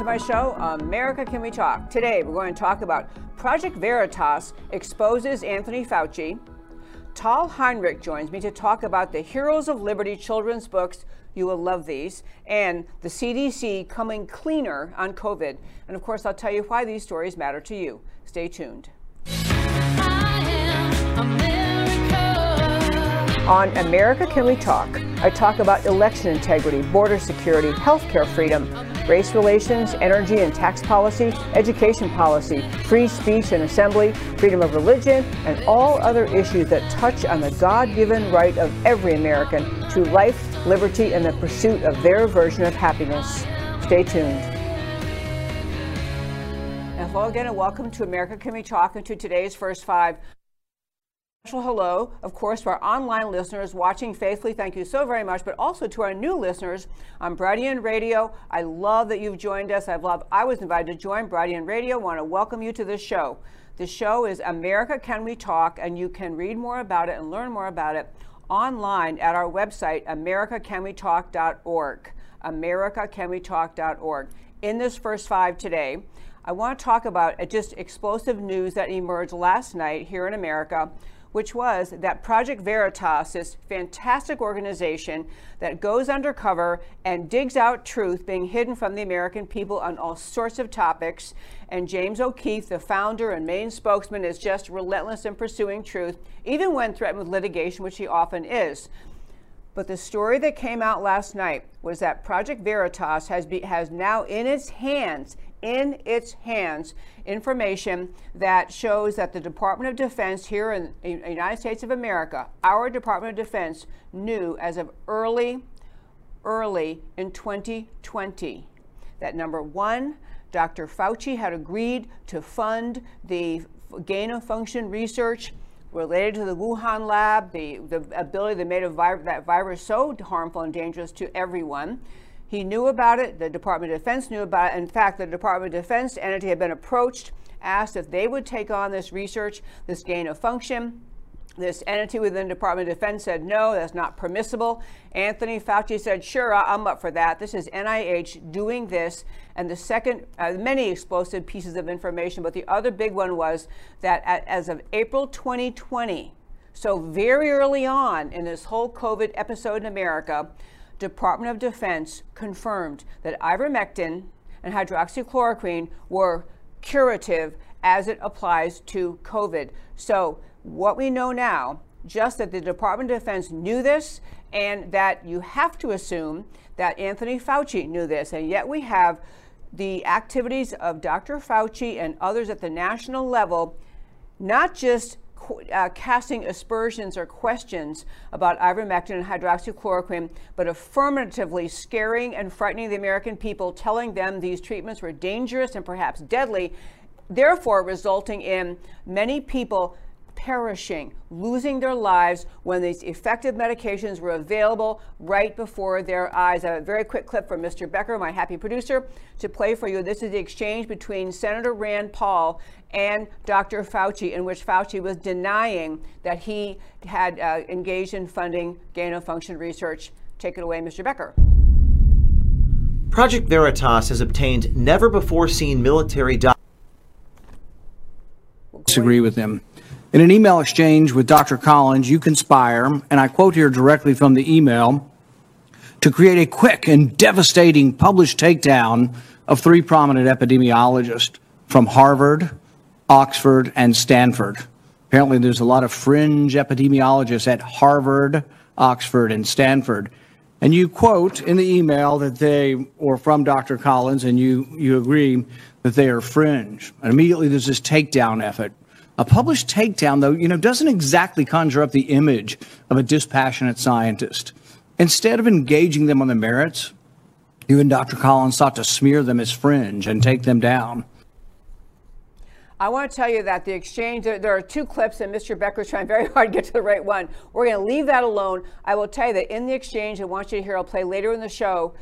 To my show, America Can We Talk. Today, we're going to talk about Project Veritas exposes Anthony Fauci. Tal Heinrich joins me to talk about the Heroes of Liberty children's books. You will love these. And the CDC coming cleaner on COVID. And of course, I'll tell you why these stories matter to you. Stay tuned. On America Can We Talk, I talk about election integrity, border security, healthcare freedom, race relations, energy and tax policy, education policy, free speech and assembly, freedom of religion, and all other issues that touch on the God given right of every American to life, liberty, and the pursuit of their version of happiness. Stay tuned. Hello again, and welcome to America Can We Talk and to today's First Five. Special hello, of course, to our online listeners watching faithfully. Thank you so very much. But also to our new listeners on Brighteon Radio. I love that you've joined us. I've loved, I was invited to join Brighteon Radio. I want to welcome you to this show. The show is America Can We Talk, and you can read more about it and learn more about it online at our website, americacanwetalk.org. americacanwetalk.org. In this first five today, I want to talk about uh, just explosive news that emerged last night here in America which was that Project Veritas, this fantastic organization that goes undercover and digs out truth being hidden from the American people on all sorts of topics. And James O'Keefe, the founder and main spokesman, is just relentless in pursuing truth, even when threatened with litigation, which he often is. But the story that came out last night was that Project Veritas has, be, has now in its hands in its hands information that shows that the Department of Defense here in the United States of America, our Department of Defense, knew as of early, early in 2020 that number one, Dr. Fauci had agreed to fund the gain of function research related to the Wuhan lab, the, the ability that made that virus so harmful and dangerous to everyone. He knew about it. The Department of Defense knew about it. In fact, the Department of Defense entity had been approached, asked if they would take on this research, this gain of function. This entity within the Department of Defense said, no, that's not permissible. Anthony Fauci said, sure, I'm up for that. This is NIH doing this. And the second, uh, many explosive pieces of information, but the other big one was that as of April 2020, so very early on in this whole COVID episode in America, Department of Defense confirmed that ivermectin and hydroxychloroquine were curative as it applies to COVID. So, what we know now, just that the Department of Defense knew this, and that you have to assume that Anthony Fauci knew this, and yet we have the activities of Dr. Fauci and others at the national level not just uh, casting aspersions or questions about ivermectin and hydroxychloroquine, but affirmatively scaring and frightening the American people, telling them these treatments were dangerous and perhaps deadly, therefore resulting in many people perishing, losing their lives when these effective medications were available right before their eyes. I have a very quick clip from Mr. Becker, my happy producer, to play for you. This is the exchange between Senator Rand Paul and Dr. Fauci, in which Fauci was denying that he had uh, engaged in funding gain of function research. Take it away, Mr. Becker. Project Veritas has obtained never before seen military documents. Disagree with him. In an email exchange with Dr. Collins, you conspire, and I quote here directly from the email, to create a quick and devastating published takedown of three prominent epidemiologists from Harvard, Oxford, and Stanford. Apparently, there's a lot of fringe epidemiologists at Harvard, Oxford, and Stanford. And you quote in the email that they, or from Dr. Collins, and you, you agree that they are fringe. And immediately there's this takedown effort. A published takedown, though, you know, doesn't exactly conjure up the image of a dispassionate scientist. Instead of engaging them on the merits, you and Dr. Collins sought to smear them as fringe and take them down. I want to tell you that the exchange, there, are two clips, and Mr. Becker's trying very hard to get to the right one. We're going to leave that alone. I will tell you that in the exchange, I want you to hear, I'll play later in the show,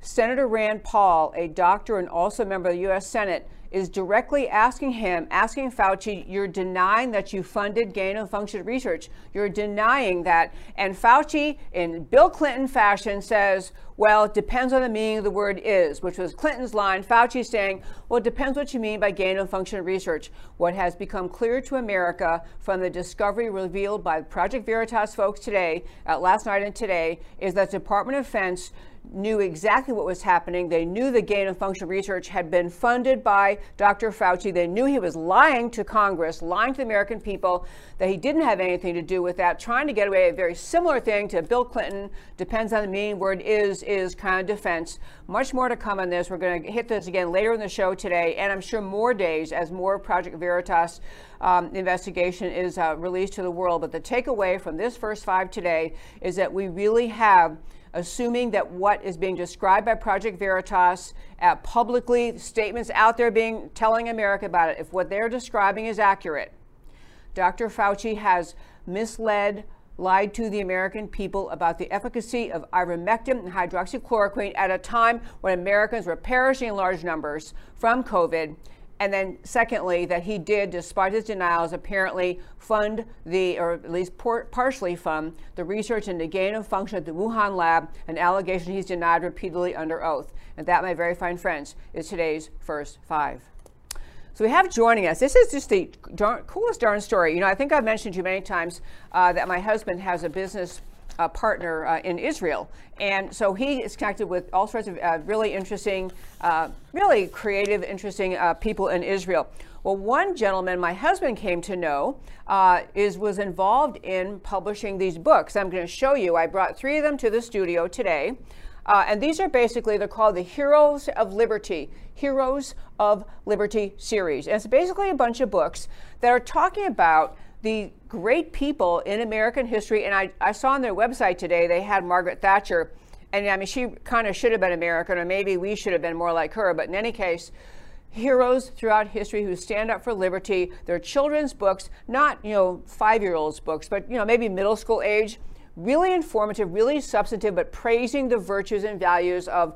Senator Rand Paul, a doctor and also a member of the U.S. Senate, is directly asking him, asking Fauci, you're denying that you funded gain of function research. You're denying that. And Fauci, in Bill Clinton fashion, says, well, it depends on the meaning of the word is, which was Clinton's line. Fauci saying, well, it depends what you mean by gain of function research. What has become clear to America from the discovery revealed by Project Veritas folks today, last night and today, is that Department of Defense knew exactly what was happening. They knew the gain of function research had been funded by Dr. Fauci. They knew he was lying to Congress, lying to the American people, that he didn't have anything to do with that, trying to get away a very similar thing to Bill Clinton. Depends on the meaning word is, is kind of defense. Much more to come on this. We're going to hit this again later in the show today, and I'm sure more days as more Project Veritas um, investigation is uh, released to the world. But the takeaway from this first five today is that we really have assuming that what is being described by Project Veritas uh, publicly, statements out there being telling America about it, if what they're describing is accurate, Dr. Fauci has misled, lied to the American people about the efficacy of ivermectin and hydroxychloroquine at a time when Americans were perishing in large numbers from COVID and then, secondly, that he did, despite his denials, apparently fund the, or at least partially fund, the research into gain of function at the Wuhan lab, an allegation he's denied repeatedly under oath. And that, my very fine friends, is today's first five. So we have joining us. This is just the darn, coolest darn story. You know, I think I've mentioned to you many times uh, that my husband has a business uh, partner uh, in Israel. And so he is connected with all sorts of uh, really interesting, uh, really creative, interesting uh, people in Israel. Well, one gentleman my husband came to know uh, is was involved in publishing these books. I'm going to show you. I brought three of them to the studio today. and these are basically, they're called the Heroes of Liberty, Heroes of Liberty series. And it's basically a bunch of books that are talking about the great people in American history. And I, I saw on their website today they had Margaret Thatcher. And I mean, she kind of should have been American, or maybe we should have been more like her. But in any case, heroes throughout history who stand up for liberty. They're children's books, not, you know, five year olds books, but, you know, maybe middle school age really informative, really substantive, but praising the virtues and values of,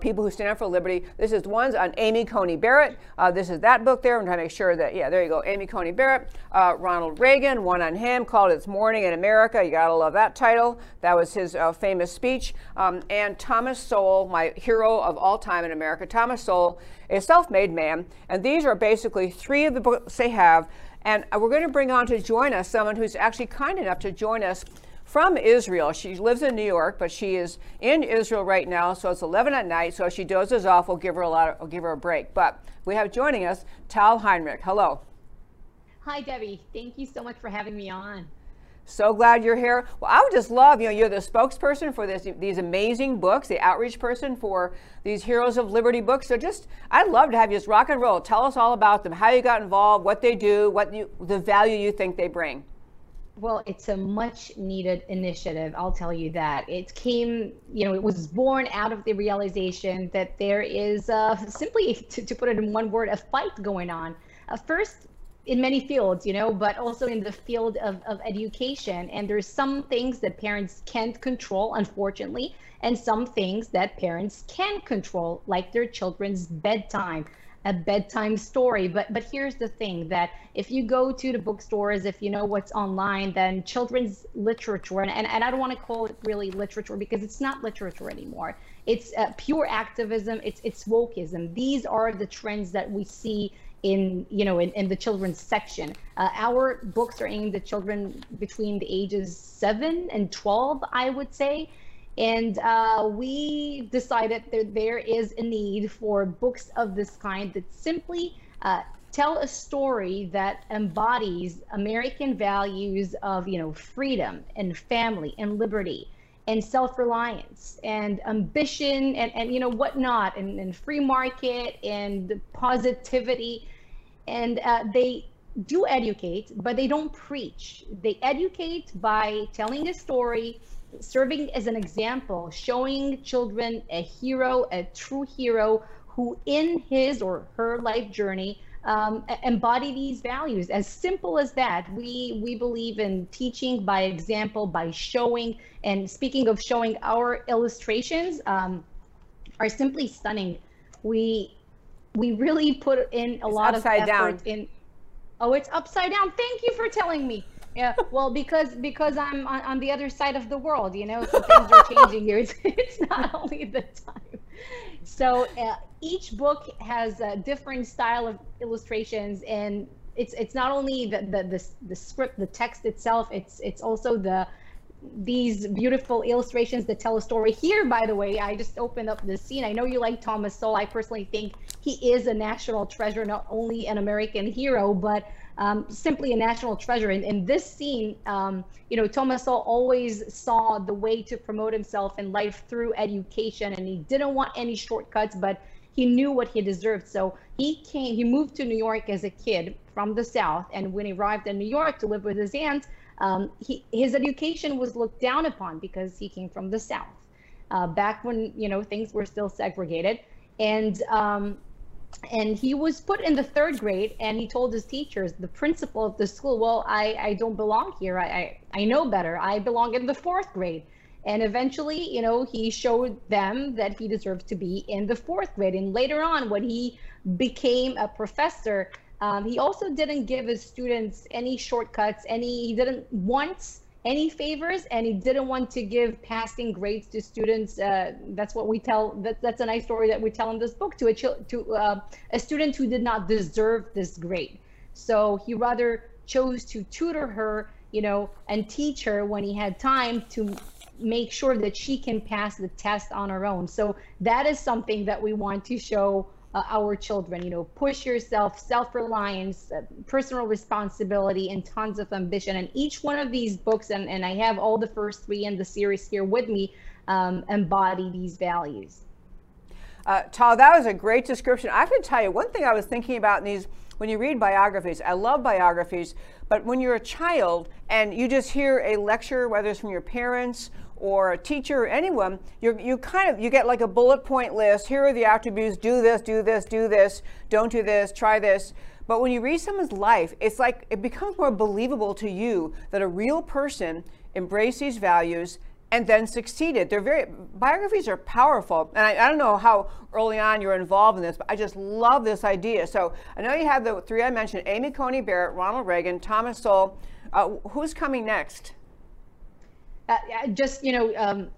people who stand up for liberty. This is one's on Amy Coney Barrett. Uh, this is that book there. I'm trying to make sure that, yeah, there you go. Amy Coney Barrett. Uh, Ronald Reagan, one on him called It's Morning in America. You got to love that title. That was his uh, famous speech. Um, and Thomas Sowell, my hero of all time in America. Thomas Sowell, a self made man. And these are basically three of the books they have. And we're going to bring on to join us someone who's actually kind enough to join us from Israel. She lives in New York, but she is in Israel right now. So it's 11 at night. So if she dozes off, we'll give her a lot. Of, we'll give her a break. But we have joining us Tal Heinrich. Hello. Hi, Debbie. Thank you so much for having me on. So glad you're here. Well, I would just love, you know, you're the spokesperson for this, these amazing books, the outreach person for these Heroes of Liberty books. So just, I'd love to have you just rock and roll. Tell us all about them, how you got involved, what they do, what you, the value you think they bring. Well, it's a much needed initiative, I'll tell you that. It came, you know, it was born out of the realization that there is uh, simply, to, to put it in one word, a fight going on. Uh, first, in many fields, you know, but also in the field of, of education. And there's some things that parents can't control, unfortunately, and some things that parents can control, like their children's bedtime a bedtime story. But but here's the thing that if you go to the bookstores, if you know what's online, then children's literature, and, and, and I don't want to call it really literature because it's not literature anymore. It's uh, pure activism. It's it's wokeism. These are the trends that we see in you know in, in the children's section. Uh, our books are aimed at children between the ages seven and twelve, I would say. And uh, we decided that there is a need for books of this kind that simply uh, tell a story that embodies American values of, you know, freedom and family and liberty and self-reliance and ambition and, and you know whatnot and, and free market and positivity. And uh, they do educate but they don't preach. They educate by telling a story serving as an example, showing children a hero, a true hero who, in his or her life journey, um, embody these values. As simple as that, we we believe in teaching by example, by showing. And speaking of showing, our illustrations um, are simply stunning. We we really put in a It's lot of upside effort down. in. Oh, it's upside down. Thank you for telling me. Yeah, well, because because I'm on, on the other side of the world, you know, so things are changing here. It's, it's not only the time. So uh, each book has a different style of illustrations, and it's it's not only the the the, the script, the text itself. It's it's also the these beautiful illustrations that tell a story. Here, by the way, I just opened up the scene. I know you like Thomas Sowell. I personally think he is a national treasure, not only an American hero, but um, simply a national treasure. And in this scene, um, you know, Thomas Sowell always saw the way to promote himself in life through education, and he didn't want any shortcuts, but he knew what he deserved. So he came, he moved to New York as a kid from the South, and when he arrived in New York to live with his aunt, um, he, his education was looked down upon because he came from the South, uh, back when you know things were still segregated, and um, and he was put in the third grade, and he told his teachers, the principal of the school, well, I, I don't belong here. I, I I know better. I belong in the fourth grade. And eventually, you know, he showed them that he deserved to be in the fourth grade. And later on, when he became a professor, um, he also didn't give his students any shortcuts, any, he didn't want any favors, and he didn't want to give passing grades to students. Uh, that's what we tell, that, that's a nice story that we tell in this book to a, to, uh, a student who did not deserve this grade. So he rather chose to tutor her, you know, and teach her when he had time to make sure that she can pass the test on her own. So that is something that we want to show uh, our children. You know, push yourself, self-reliance, uh, personal responsibility, and tons of ambition. And each one of these books, and, and I have all the first three in the series here with me, um, embody these values. Uh, Tal, that was a great description. I can tell you one thing I was thinking about in these when you read biographies. I love biographies, but when you're a child and you just hear a lecture, whether it's from your parents or a teacher or anyone, you you kind of you get like a bullet point list. Here are the attributes: do this, do this, do this, don't do this, try this. But when you read someone's life, it's like it becomes more believable to you that a real person embraced these values and then succeeded. They're very biographies are powerful, and I, I, don't know how early on you're involved in this, but I just love this idea. So I know you have the three I mentioned: Amy Coney Barrett, Ronald Reagan, Thomas Sowell. Uh, who's coming next? Uh, just you know, um,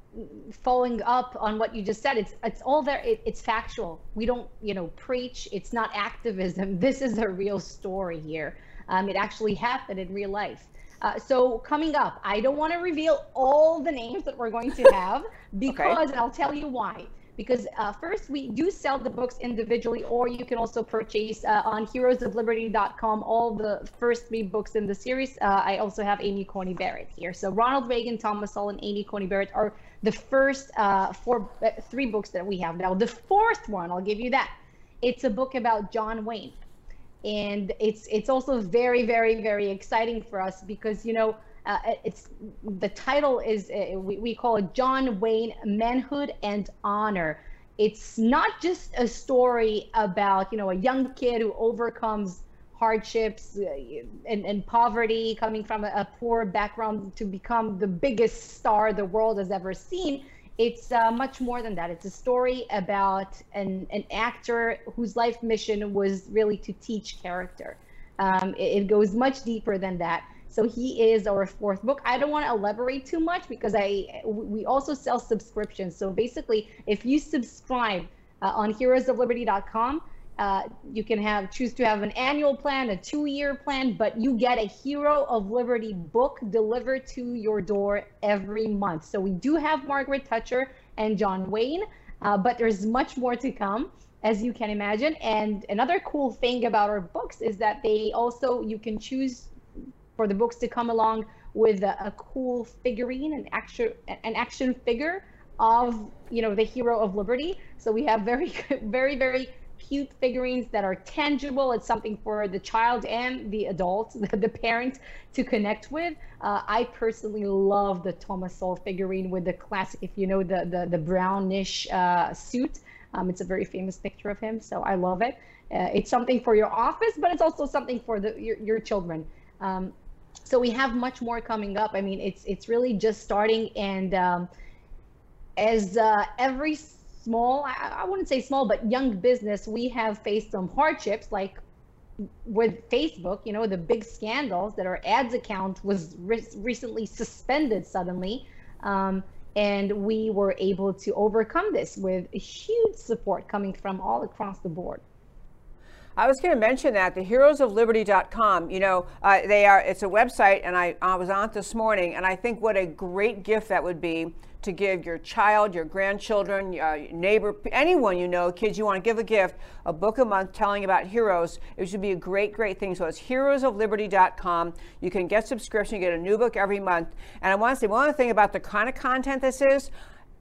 following up on what you just said, it's it's all there. It, it's factual. We don't you know preach. It's not activism. This is a real story here. Um, it actually happened in real life. Uh, so coming up, I don't want to reveal all the names that we're going to have because, okay. I'll tell you why. Because uh, first, we do sell the books individually, or you can also purchase uh, on heroesofliberty.com all the first three books in the series. Uh, I also have Amy Coney Barrett here. So Ronald Reagan, Thomas Sowell, and Amy Coney Barrett are the first uh, four, uh, three books that we have. Now, the fourth one, I'll give you that. It's a book about John Wayne and it's it's also very very very exciting for us because you know uh, it's the title is uh, we, we call it John Wayne Manhood and Honor. It's not just a story about you know a young kid who overcomes hardships uh, and, and poverty, coming from a, a poor background to become the biggest star the world has ever seen it's uh, much more than that. It's a story about an, an actor whose life mission was really to teach character. Um, it, it, goes much deeper than that. So he is our fourth book. I don't want to elaborate too much because I we also sell subscriptions. So basically, if you subscribe uh, on heroesofliberty.com, uh, you can have choose to have an annual plan, a two-year plan, but you get a Hero of Liberty book delivered to your door every month. So we do have Margaret Thatcher and John Wayne, uh, but there's much more to come, as you can imagine. And another cool thing about our books is that they also you can choose for the books to come along with a, a cool figurine, an action, an action figure of you know the Hero of Liberty. So we have very, very, very cute figurines that are tangible. It's something for the child and the adult, the parent to connect with. Uh, I personally love the Thomas Sowell figurine with the classic, if you know, the, the, the brownish uh, suit. Um, it's a very famous picture of him, so I love it. Uh, it's something for your office, but it's also something for the, your, your children. Um, so we have much more coming up. I mean, it's it's really just starting, and um, as uh, every small, I, I wouldn't say small, but young business, we have faced some hardships like with Facebook, you know, the big scandals that our ads account was re- recently suspended suddenly. Um, and we were able to overcome this with huge support coming from all across the board. I was going to mention that the heroesofliberty.com, you know, uh, they are, it's a website and I, I was on it this morning and I think what a great gift that would be to give your child, your grandchildren, your neighbor, anyone you know, kids you want to give a gift, a book a month telling about heroes. It should be a great, great thing. So it's heroesofliberty.com. You can get subscription, you get a new book every month. And I want to say one other thing about the kind of content this is.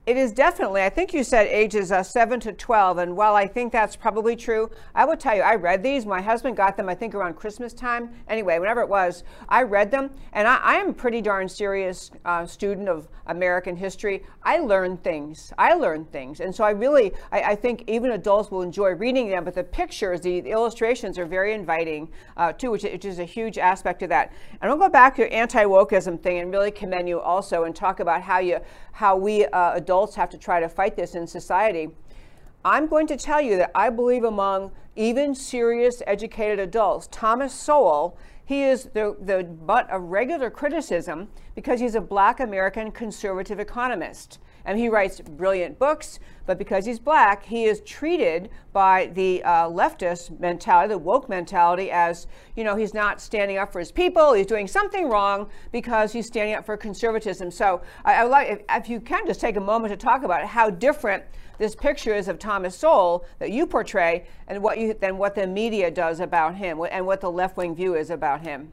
It is definitely, I think you said ages uh, 7 to 12. And while I think that's probably true, I will tell you, I read these. My husband got them, I think, around Christmas time. Anyway, whenever it was, I read them. And I, I am a pretty darn serious uh, student of American history. I learn things. I learn things. And so I really, I, I, think even adults will enjoy reading them. But the pictures, the, the illustrations are very inviting uh, too, which, which, is a huge aspect of that. And I'll go back to anti-wokeism thing and really commend you also and talk about how you, how we uh, adults adults have to try to fight this in society. I'm going to tell you that I believe among even serious educated adults, Thomas Sowell, he is the, the butt of regular criticism because he's a black American conservative economist and he writes brilliant books. But because he's black, he is treated by the uh, leftist mentality, the woke mentality, as you know, he's not standing up for his people. He's doing something wrong because he's standing up for conservatism. So I, I like if, if you can just take a moment to talk about how different this picture is of Thomas Sowell that you portray and what you than what the media does about him and what the left wing view is about him.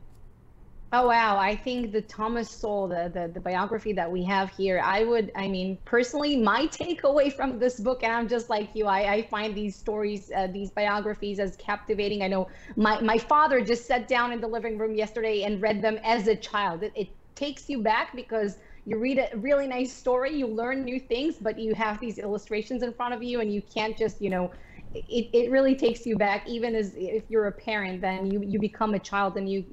Oh wow! I think the Thomas Sowell, the, the, the biography that we have here, I would, I mean, personally, my takeaway from this book, and I'm just like you, I, I find these stories, uh, these biographies, as captivating. I know my my father just sat down in the living room yesterday and read them as a child. It, it takes you back because you read a really nice story, you learn new things, but you have these illustrations in front of you, and you can't just, you know, it, it really takes you back even as if you're a parent then you you become a child and you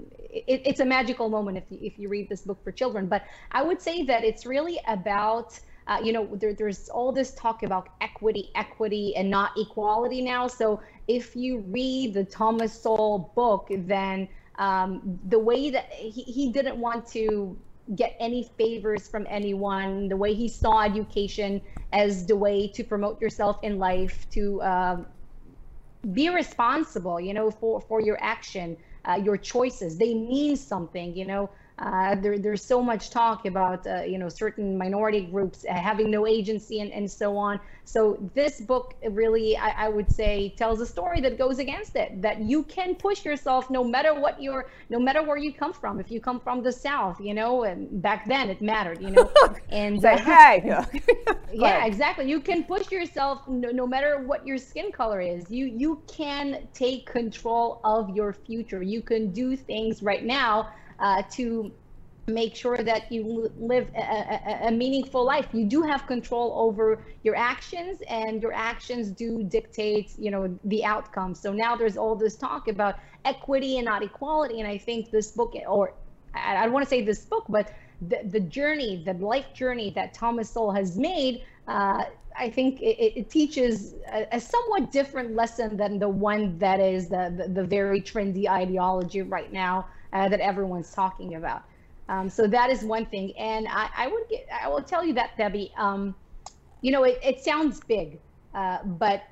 it, it's a magical moment if you, if you read this book for children. But I would say that it's really about uh, you know, there, there's all this talk about equity, equity, and not equality now. So if you read the Thomas Sowell book, then um, the way that he, he didn't want to get any favors from anyone, the way he saw education as the way to promote yourself in life, to uh, be responsible, you know, for, for your action uh, your choices. They mean something, you know. Uh, there, there's so much talk about uh, you know certain minority groups having no agency and, and so on. So this book really, I, I, would say, tells a story that goes against it. That you can push yourself no matter what your, no matter where you come from. If you come from the South, you know, and back then it mattered, you know. And uh, hey, yeah, exactly. You can push yourself no, no matter what your skin color is. You you can take control of your future. You can do things right now uh, to make sure that you live a, a, a, meaningful life. You do have control over your actions and your actions do dictate you know the outcome. So now there's all this talk about equity and not equality and i think this book or i, don't want to say this book but the, the journey the life journey that thomas sowell has made uh, I think it, it teaches a, a, somewhat different lesson than the one that is the, the, the very trendy ideology right now uh, that everyone's talking about. Um, so that is one thing. And I, I, would get, I will tell you that, Debbie, um, you know, it, it sounds big, uh, but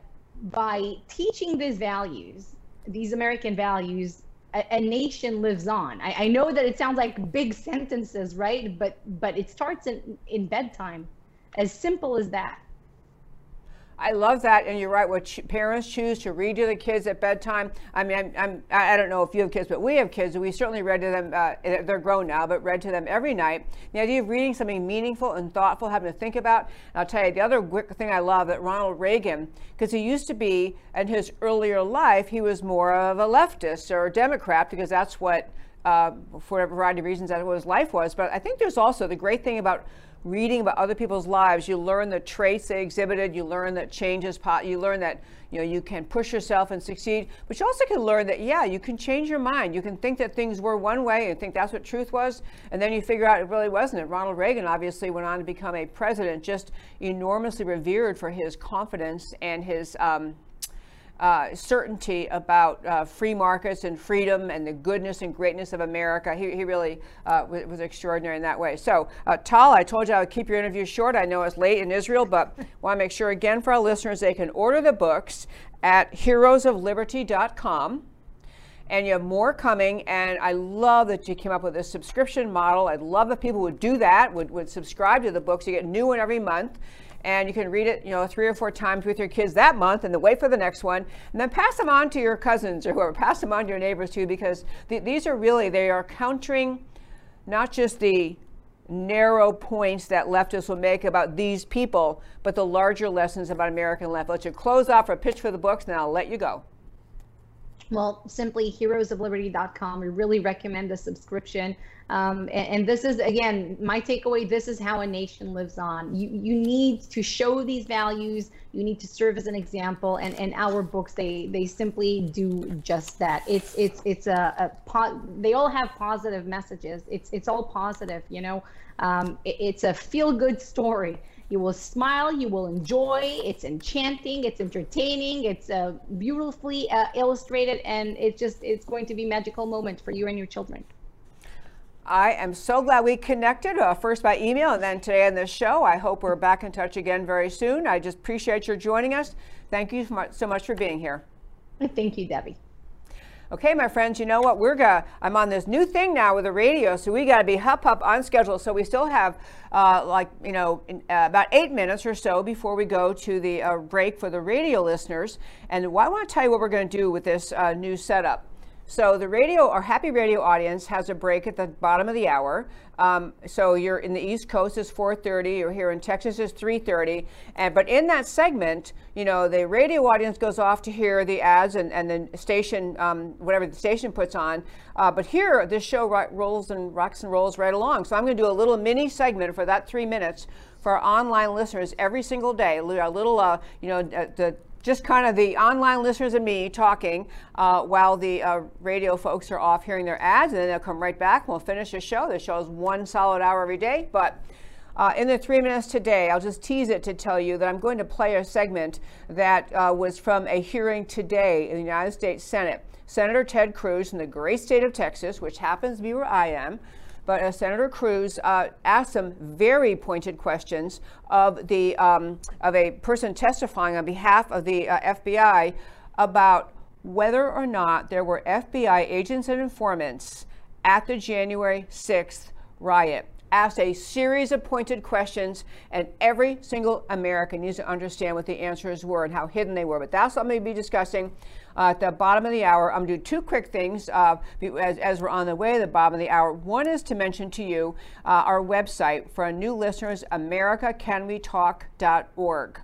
by teaching these values, these American values, a, a nation lives on. I, I, know that it sounds like big sentences, right? But but it starts in, in bedtime, as simple as that. I love that, and you're right. What ch- parents choose to read to the kids at bedtime. I mean, I'm, I'm, I don't know if you have kids, but we have kids, and we certainly read to them. Uh, they're grown now, but read to them every night. The idea of reading something meaningful and thoughtful, having to think about. And I'll tell you the other thing I love that Ronald Reagan, because he used to be in his earlier life, he was more of a leftist or a Democrat, because that's what, uh, for a variety of reasons, that what his life was. But I think there's also the great thing about reading about other people's lives, you learn the traits they exhibited. You learn that change is possible. You learn that you know you can push yourself and succeed. But you also can learn that yeah, you can change your mind. You can think that things were one way and think that's what truth was, and then you figure out it really wasn't. And Ronald Reagan obviously went on to become a president, just enormously revered for his confidence and his. Um, uh, certainty about uh, free markets and freedom and the goodness and greatness of America. He, he really uh, was, was, extraordinary in that way. So, uh, Tal, I told you I would keep your interview short. I know it's late in Israel, but want to make sure again for our listeners they can order the books at heroesofliberty.com. And you have more coming. And I love that you came up with a subscription model. I'd love if people would do that, would, would subscribe to the books. You get new one every month and you can read it, you know, three or four times with your kids that month and then wait for the next one and then pass them on to your cousins or whoever, pass them on to your neighbors too, because th- these are really, they are countering not just the narrow points that leftists will make about these people, but the larger lessons about American left. Let you close off a pitch for the books, and I'll let you go. Well, simply heroesofliberty.com. We really recommend the subscription. Um, and, and, this is again my takeaway. This is how a nation lives on. You you need to show these values. You need to serve as an example. And and our books they they simply do just that. It's it's it's a, a po- they all have positive messages. It's it's all positive. You know, um, it, it's a feel good story. You will smile. You will enjoy. It's enchanting. It's entertaining. It's uh, beautifully uh, illustrated, and it's just it's going to be magical moment for you and your children. I am so glad we connected, uh, first by email and then today on the show. I hope we're back in touch again very soon. I just appreciate your joining us. Thank you so much for being here. Thank you, Debbie. Okay, my friends, you know what? We're gonna. I'm on this new thing now with the radio, so we got to be hop up on schedule. So we still have uh, like you know in, uh, about eight minutes or so before we go to the uh, break for the radio listeners. And I want to tell you what we're going to do with this uh, new setup. So the radio, our Happy Radio audience has a break at the bottom of the hour. Um, so you're in the East Coast is 4:30. You're here in Texas is 3:30. And but in that segment, you know, the radio audience goes off to hear the ads and and the station, um, whatever the station puts on. Uh, but here, this show rolls and rocks and rolls right along. So I'm going to do a little mini segment for that three minutes for our online listeners every single day. A little, uh, you know, the just kind of the online listeners and me talking uh, while the uh, radio folks are off hearing their ads, and then they'll come right back and we'll finish the show. The show is one solid hour every day, but uh, in the three minutes today, I'll just tease it to tell you that I'm going to play a segment that uh, was from a hearing today in the United States Senate. Senator Ted Cruz from the great state of Texas, which happens to be where I am, but uh, Senator Cruz uh, asked some very pointed questions of the um, of a person testifying on behalf of the uh, FBI about whether or not there were FBI agents and informants at the January 6th riot asked a series of pointed questions, and every single American needs to understand what the answers were and how hidden they were. But that's what I'm going to be discussing uh, at the bottom of the hour. I'm going to do two quick things uh, as, as, we're on the way to the bottom of the hour. One is to mention to you uh, our website for new listeners, americacanwetalk.org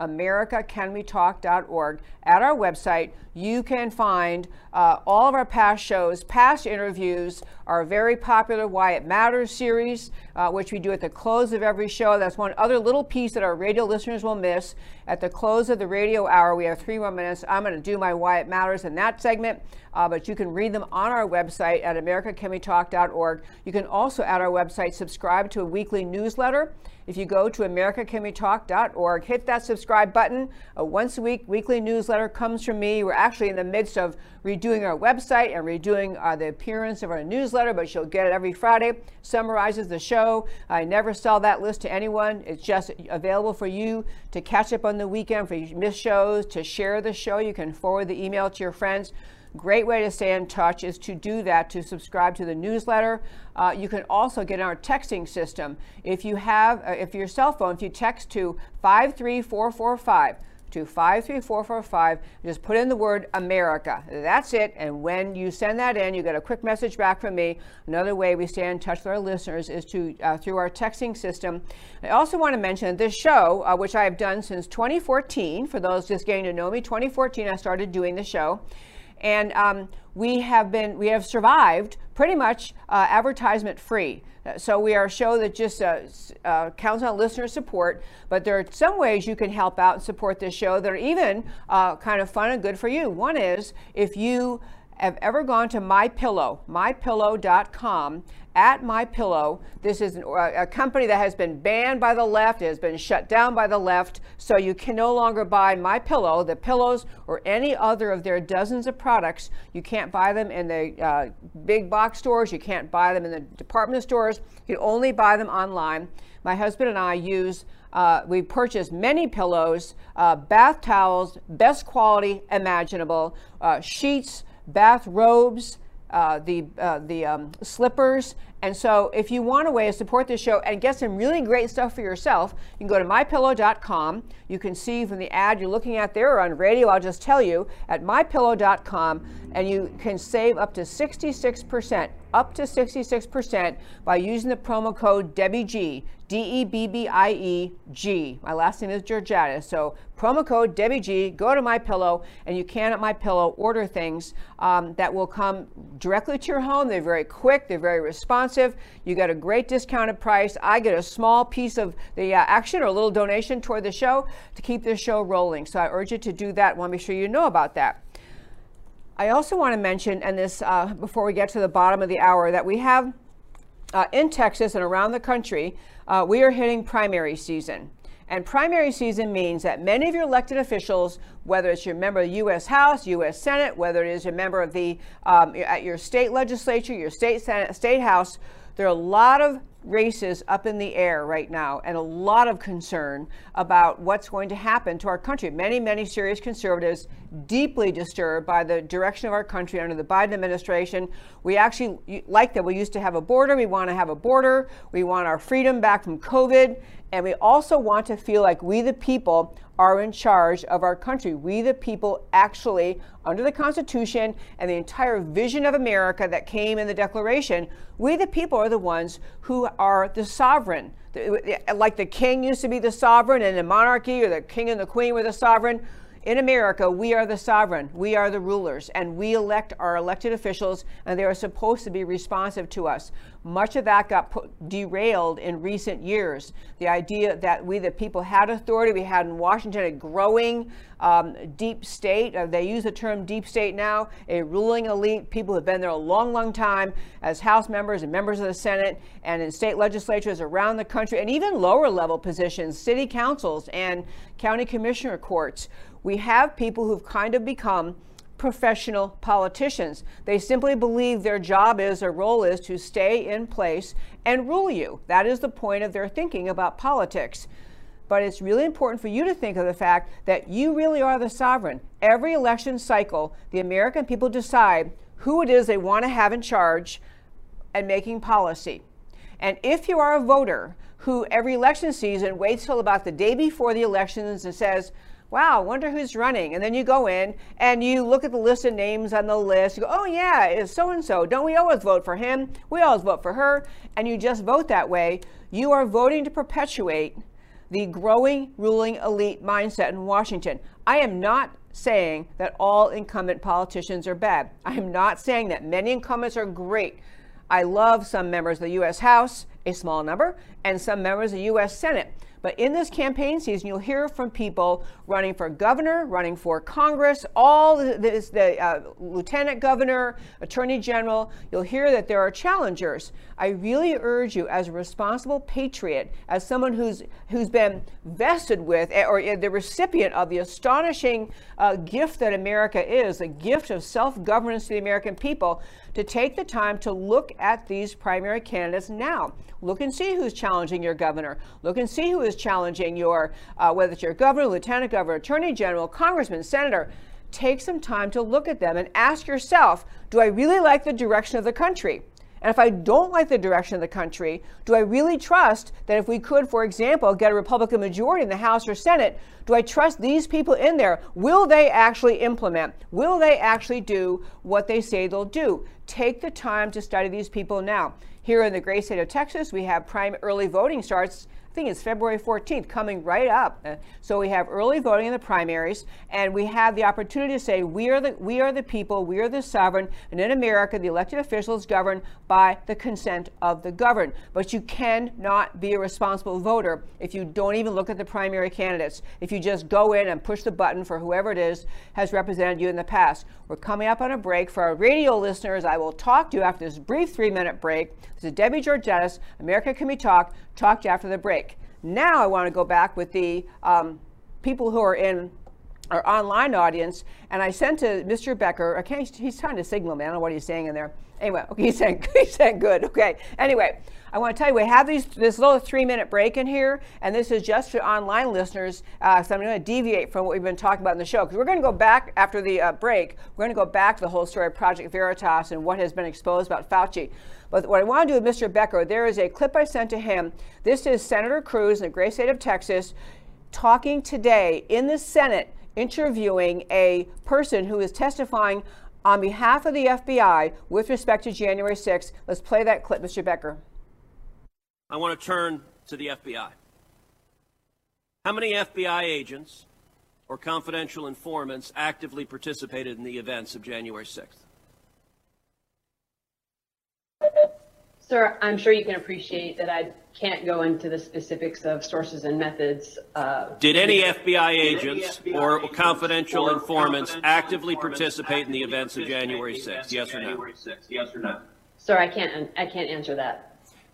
americacanwetalk.org. At our website, you can find uh, all of our past shows, past interviews, our very popular Why It Matters series, uh, which we do at the close of every show. That's one other little piece that our radio listeners will miss. At the close of the radio hour, we have three more minutes. I'm going to do my Why It Matters in that segment, uh, but you can read them on our website at americacanwetalk.org. You can also, at our website, subscribe to a weekly newsletter. If you go to americacanwetalk.org, hit that subscribe button. A once a week weekly newsletter comes from me. We're actually in the midst of redoing our website and redoing uh, the appearance of our newsletter, but you'll get it every Friday. Summarizes the show. I never sell that list to anyone. It's just available for you to catch up on the weekend, for you miss shows, to share the show. You can forward the email to your friends. Great way to stay in touch is to do that, to subscribe to the newsletter. Uh, you can also get our texting system. If you have, uh, if your cell phone, if you text to 53445, to 53445. Just put in the word America. That's it. And when you send that in, you get a quick message back from me. Another way we stay in touch with our listeners is to uh, through our texting system. I also want to mention this show, uh, which I have done since 2014, for those just getting to know me, 2014 I started doing the show. And um, we have been, we have survived pretty much uh, advertisement free. So we are a show that just uh, uh, counts on listener support, but there are some ways you can help out and support this show that are even uh, kind of fun and good for you. One is if you have ever gone to my MyPillow, mypillow.com, at My Pillow. This is an, uh, a company that has been banned by the left, it has been shut down by the left, so you can no longer buy My Pillow, the pillows, or any other of their dozens of products. You can't buy them in the uh, big box stores, you can't buy them in the department stores, you can only buy them online. My husband and I use uh, we purchased many pillows, uh, bath towels, best quality imaginable, uh, sheets, bath robes, uh, the uh, the um, slippers. And so, if you want a way to support this show and get some really great stuff for yourself, you can go to mypillow.com. You can see from the ad you're looking at there or on radio, I'll just tell you at mypillow.com, and you can save up to 66%, up to 66% by using the promo code Debbie G. D E B B I E G. My last name is Georgatos. So promo code Debbie G. Go to My Pillow, and you can at My Pillow order things um, that will come directly to your home. They're very quick. They're very responsive. You get a great discounted price. I get a small piece of the uh, action or a little donation toward the show to keep this show rolling. So I urge you to do that. I want to be sure you know about that. I also want to mention, and this uh, before we get to the bottom of the hour, that we have uh, in Texas and around the country uh, we are hitting primary season. And primary season means that many of your elected officials, whether it's your member of the U.S. House, U.S. Senate, whether it is a member of the um, at your state legislature, your state Senate, state House, there are a lot of races up in the air right now and a lot of concern about what's going to happen to our country. Many, many serious conservatives deeply disturbed by the direction of our country under the Biden administration. We actually like that we used to have a border. We want to have a border. We want our freedom back from COVID. And we also want to feel like we, the people, are in charge of our country. We, the people, actually, under the Constitution and the entire vision of America that came in the Declaration, we, the people, are the ones who are the sovereign. Like the king used to be the sovereign in a monarchy, or the king and the queen were the sovereign. In America, we are the sovereign, we are the rulers, and we elect our elected officials, and they are supposed to be responsive to us. Much of that got put, derailed in recent years. The idea that we, the people, had authority. We had in Washington a growing um, deep state. Uh, they use the term deep state now, a ruling elite, people who've been there a long, long time as House members and members of the Senate and in state legislatures around the country, and even lower level positions, city councils and county commissioner courts we have people who've kind of become professional politicians. They simply believe their job is, their role is to stay in place and rule you. That is the point of their thinking about politics. But it's really important for you to think of the fact that you really are the sovereign. Every election cycle, the American people decide who it is they want to have in charge and making policy. And if you are a voter who every election season waits till about the day before the elections and says, wow, wonder who's running. And then you go in and you look at the list of names on the list. You go, oh, yeah, it's so and so. Don't we always vote for him? We always vote for her. And you just vote that way. You are voting to perpetuate the growing ruling elite mindset in Washington. I am not saying that all incumbent politicians are bad. I am not saying that many incumbents are great. I love some members of the U.S. House, a small number, and some members of the U.S. Senate. But in this campaign season, you'll hear from people running for governor, running for Congress, all this, the uh, lieutenant governor, attorney general. You'll hear that there are challengers. I really urge you, as a responsible patriot, as someone who's who's been vested with eh, or eh, the recipient of the astonishing uh, gift that America is, a gift of self-governance to the American people, to take the time to look at these primary candidates now. Look and see who's challenging your governor. Look and see who is challenging your, uh, whether it's your governor, lieutenant governor, attorney general, congressman, senator. Take some time to look at them and ask yourself, do I really like the direction of the country? And if I don't like the direction of the country, do I really trust that if we could, for example, get a Republican majority in the House or Senate, do I trust these people in there? Will they actually implement? Will they actually do what they say they'll do? Take the time to study these people now. Here in the great state of Texas, we have prime early voting starts I think it's February 14th coming right up. Uh, so we have early voting in the primaries, and we have the opportunity to say we are the we are the people, we are the sovereign, and in America the elected officials govern by the consent of the governed. But you cannot be a responsible voter if you don't even look at the primary candidates. If you just go in and push the button for whoever it is has represented you in the past. We're coming up on a break for our radio listeners. I will talk to you after this brief three-minute break. Is Debbie Georgatos, America Can We Talk. talked after the break. Now I want to go back with the um, people who are in our online audience, and I sent to Mr. Becker. Okay, he's trying to signal me. I don't know what he's saying in there. Anyway, okay, he's saying he's saying good. Okay. Anyway, I want to tell you we have these this little three minute break in here, and this is just for online listeners. Uh, so I'm going to deviate from what we've been talking about in the show because we're going to go back after the uh, break. We're going to go back to the whole story of Project Veritas and what has been exposed about Fauci. But what I want to do with Mr. Becker, there is a clip I sent to him. This is Senator Cruz in the great state of Texas talking today in the Senate, interviewing a person who is testifying on behalf of the FBI with respect to January 6th. Let's play that clip, Mr. Becker. I want to turn to the FBI. How many FBI agents or confidential informants actively participated in the events of January 6th? Sir, I'm sure you can appreciate that I can't go into the specifics of sources and methods. Uh, Did any FBI agents or confidential informants actively participate in the events of January 6th? Yes or no? Yes or no? Sir, I can't. I can't answer that.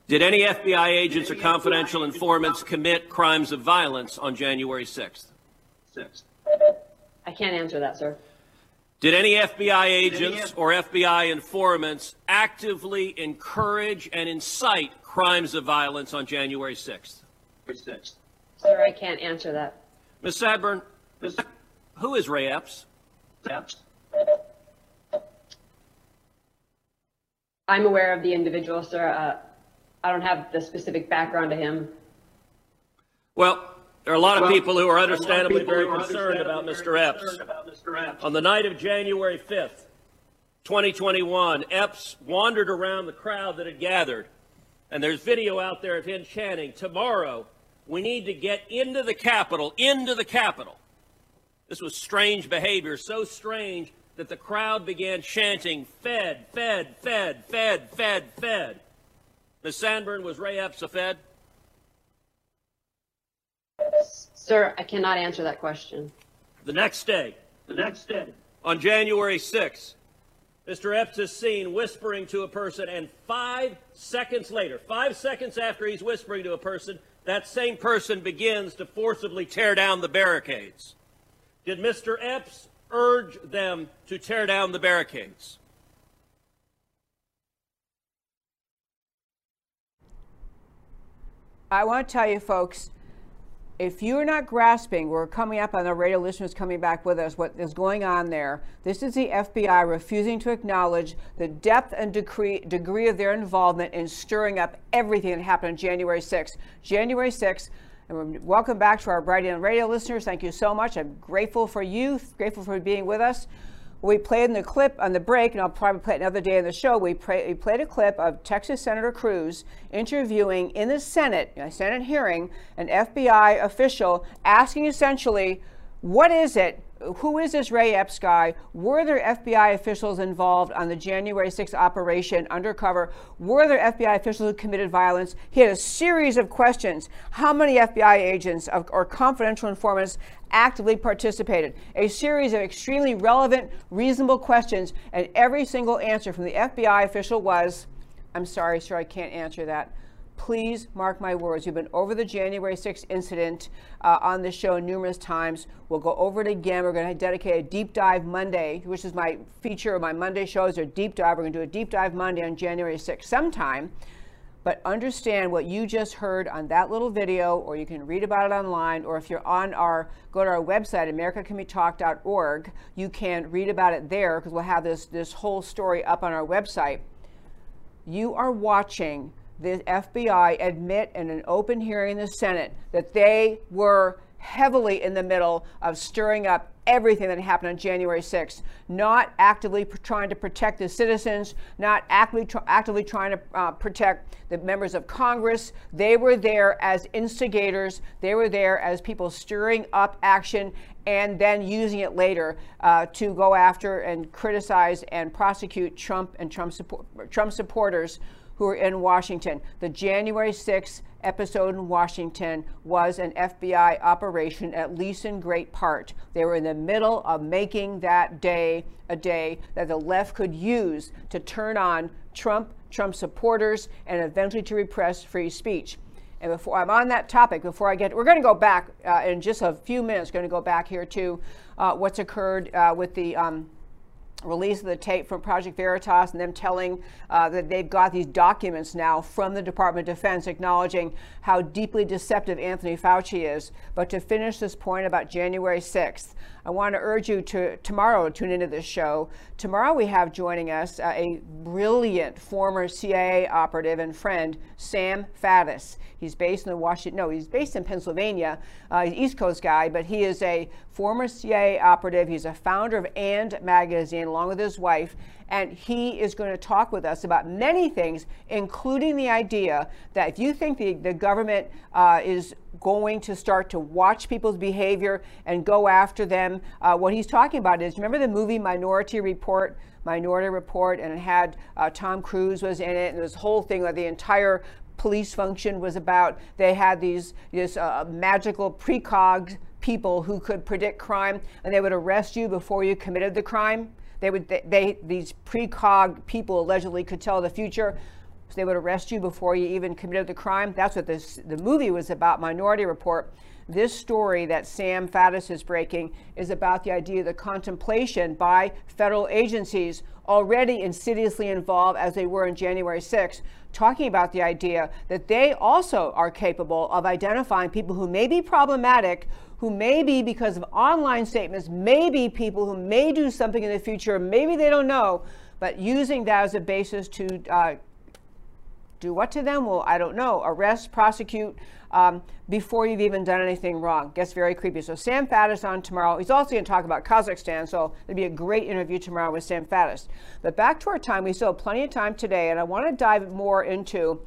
Did any FBI agents or confidential informants commit crimes of violence on January 6th? I can't answer that, sir. Did any FBI agents or FBI informants actively encourage and incite crimes of violence on January 6th? Sir, I can't answer that. Ms. Sanborn, who is Ray Epps? I'm aware of the individual, sir. Uh, I don't have the specific background to him. Well, there are a lot of people who are understandably very concerned about Mr. Epps. On the night of January 5th, 2021, Epps wandered around the crowd that had gathered, and there's video out there of him chanting, Tomorrow, we need to get into the Capitol, into the Capitol. This was strange behavior, so strange that the crowd began chanting, Fed, Fed, Fed, Fed, Fed, Fed. Ms. Sanborn, was Ray Epps a Fed? Sir, I cannot answer that question. The next day, the next day, on January 6th, Mr. Epps is seen whispering to a person, and five seconds later, five seconds after he's whispering to a person, that same person begins to forcibly tear down the barricades. Did Mr. Epps urge them to tear down the barricades? I want to tell you, folks, if you're not grasping, we're coming up on the radio listeners coming back with us, what is going on there. This is the FBI refusing to acknowledge the depth and degree, degree of their involvement in stirring up everything that happened on January 6th. January 6th, and welcome back to our Bright and Radio listeners. Thank you so much. I'm grateful for you, grateful for being with us. We played in the clip on the break, and I'll probably play it another day in the show. We, we played a clip of Texas Senator Cruz interviewing in the Senate, a Senate hearing, an FBI official asking essentially, what is it who is this Ray Epps guy? Were there FBI officials involved on the January 6th operation undercover? Were there FBI officials who committed violence? He had a series of questions. How many FBI agents or confidential informants actively participated? A series of extremely relevant, reasonable questions, and every single answer from the FBI official was, I'm sorry, sir, I can't answer that please mark my words. We've been over the January 6th incident uh, on the show numerous times. We'll go over it again. We're going to dedicate a deep dive Monday, which is my feature of my Monday shows, are deep dive. We're going to do a deep dive Monday on January 6th sometime. But understand what you just heard on that little video, or you can read about it online, or if you're on our, go to our website, americacanwetalk.org, you can read about it there because we'll have this, this whole story up on our website. You are watching the FBI admit in an open hearing in the Senate that they were heavily in the middle of stirring up everything that happened on January 6th, not actively trying to protect the citizens, not actively, tr- actively trying to uh, protect the members of Congress. They were there as instigators, they were there as people stirring up action and then using it later uh, to go after and criticize and prosecute Trump and Trump, support- Trump supporters who are in Washington. The January 6th episode in Washington was an FBI operation, at least in great part. They were in the middle of making that day a day that the left could use to turn on Trump, Trump supporters, and eventually to repress free speech. And before I'm on that topic, before I get, we're going to go back uh, in just a few minutes. Going to go back here to uh, what's occurred uh, with the um, release of the tape from Project Veritas and them telling uh, that they've got these documents now from the Department of Defense acknowledging how deeply deceptive Anthony Fauci is. But to finish this point about January 6th, I want to urge you to tomorrow tune into this show. Tomorrow we have joining us uh, a brilliant former CIA operative and friend, Sam Faddis. He's based in Washington, no, he's based in Pennsylvania. Uh, he's East Coast guy, but he is a former CIA operative. He's a founder of And Magazine along with his wife. And he is going to talk with us about many things, including the idea that if you think the, the government uh, is going to start to watch people's behavior and go after them, uh, what he's talking about is remember the movie Minority Report? Minority Report, and it had uh, Tom Cruise was in it, and this whole thing, like the entire police function was about. They had these this uh, magical precog people who could predict crime, and they would arrest you before you committed the crime. They would they, they these precog people allegedly could tell the future. So they would arrest you before you even committed the crime. That's what this the movie was about. Minority Report. This story that Sam Faddis is breaking is about the idea of the contemplation by federal agencies already insidiously involved as they were in January 6th, talking about the idea that they also are capable of identifying people who may be problematic, who may be because of online statements, maybe people who may do something in the future, maybe they don't know, but using that as a basis to uh, do what to them? Well, I don't know. Arrest, prosecute um, before you've even done anything wrong. Gets very creepy. So Sam Faddis on tomorrow. He's also going to talk about Kazakhstan. So it'll be a great interview tomorrow with Sam Faddis. But back to our time. We still have plenty of time today, and I want to dive more into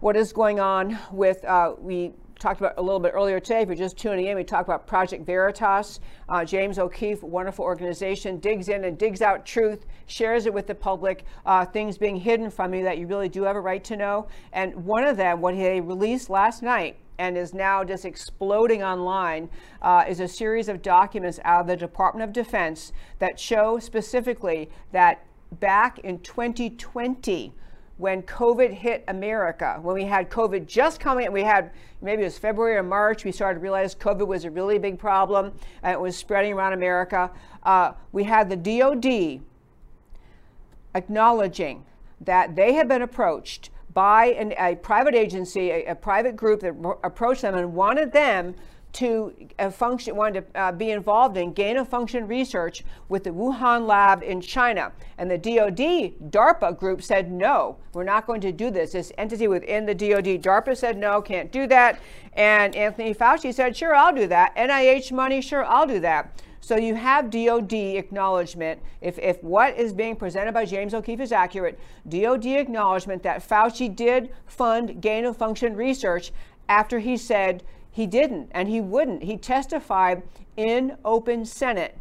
what is going on with uh, we talked about a little bit earlier today. If you're just tuning in, we talked about Project Veritas. Uh, James O'Keefe, wonderful organization, digs in and digs out truth, shares it with the public, uh, things being hidden from you that you really do have a right to know. And one of them, what he released last night, and is now just exploding online uh, is a series of documents out of the Department of Defense that show specifically that back in 2020, when COVID hit America, when we had COVID just coming, we had maybe it was February or March, we started to realize COVID was a really big problem and it was spreading around America. Uh, we had the DOD acknowledging that they had been approached by an, a private agency, a, a private group that approached them and wanted them to uh, function, wanted to uh, be involved in gain of function research with the Wuhan lab in China. And the DoD DARPA group said, no, we're not going to do this. This entity within the DoD DARPA said, no, can't do that. And Anthony Fauci said, sure, I'll do that. NIH money, sure, I'll do that. So you have DOD acknowledgement. If, if what is being presented by James O'Keefe is accurate, DOD acknowledgement that Fauci did fund gain of function research after he said he didn't and he wouldn't. He testified in open Senate.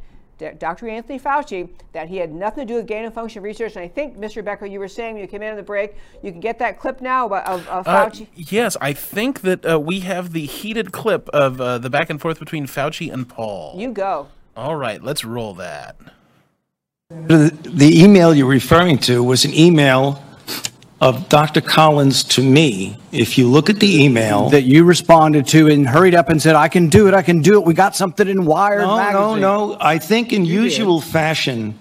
Dr. Anthony Fauci, that he had nothing to do with gain of function research. And I think, Mr. Becker, you were saying when you came in on the break, you can get that clip now of, of uh, Fauci. Uh, yes, I think that uh, we have the heated clip of uh, the back and forth between Fauci and Paul. You go. All right, let's roll that. The, the email you're referring to was an email of Dr. Collins to me. If you look at the email. That you responded to and hurried up and said, I can do it, I can do it. We got something in Wired no, magazine. No, no, I think in you usual did. fashion,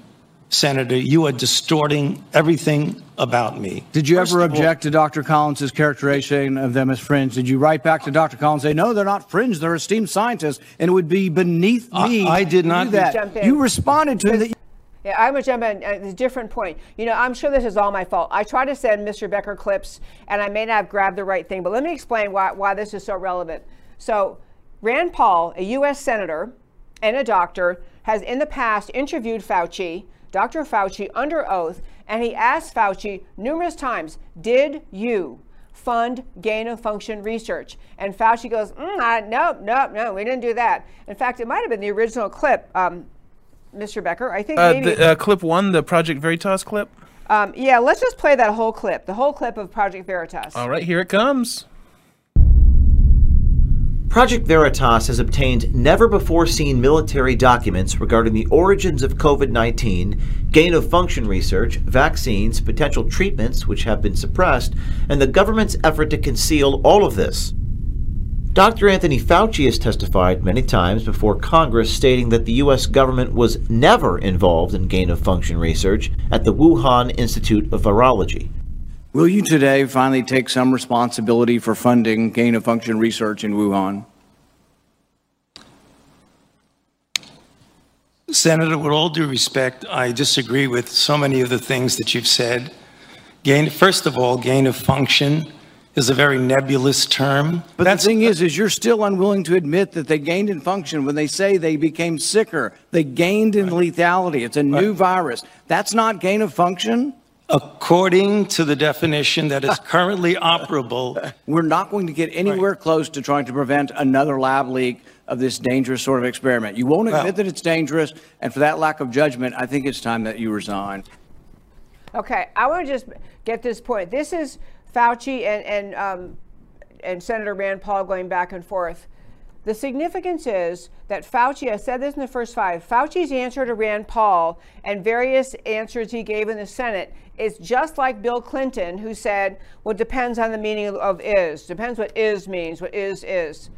Senator, you are distorting everything about me. Did you First ever object all, to Dr. Collins's characterization of them as friends? Did you write back to Dr. Collins and say, no, they're not friends, they're esteemed scientists, and it would be beneath me I, I did not. do that. You responded to it. I'm gonna jump in at a different point. You know, I'm sure this is all my fault. I try to send Mr. Becker clips, and I may not have grabbed the right thing, but let me explain why, why this is so relevant. So, Rand Paul, a U.S. senator and a doctor, has in the past interviewed Fauci, Dr. Fauci, under oath, and he asked Fauci numerous times, Did you fund gain of function research? And Fauci goes, mm, I, Nope, nope, no, we didn't do that. In fact, it might have been the original clip, um, Mr. Becker. I think Uh, maybe. the, uh, clip one, the Project Veritas clip. um, yeah, let's just play that whole clip, the whole clip of Project Veritas. All right, here it comes. Project Veritas has obtained never before seen military documents regarding the origins of COVID 19, gain of function research, vaccines, potential treatments which have been suppressed, and the government's effort to conceal all of this. Dr. Anthony Fauci has testified many times before Congress stating that the U.S. government was never involved in gain of function research at the Wuhan Institute of Virology. Will you today finally take some responsibility for funding gain of function research in Wuhan? Senator, with all due respect, I disagree with so many of the things that you've said. Gain, first of all, gain of function is a very nebulous term. But the thing is, is you're still unwilling to admit that they gained in function when they say they became sicker. They gained in lethality. It's a new virus. That's not gain of function. According to the definition that is currently operable, We're not going to get anywhere close to trying to prevent another lab leak of this dangerous sort of experiment. You won't admit Well- that it's dangerous, and for that lack of judgment, I think it's time that you resign. Okay, I want to just get this point. This is Fauci and and um, and Senator Rand Paul going back and forth. The significance is that Fauci, I said this in the first five, Fauci's answer to Rand Paul and various answers he gave in the Senate is just like Bill Clinton, who said, well, it depends on the meaning of is, depends what is means, what is is.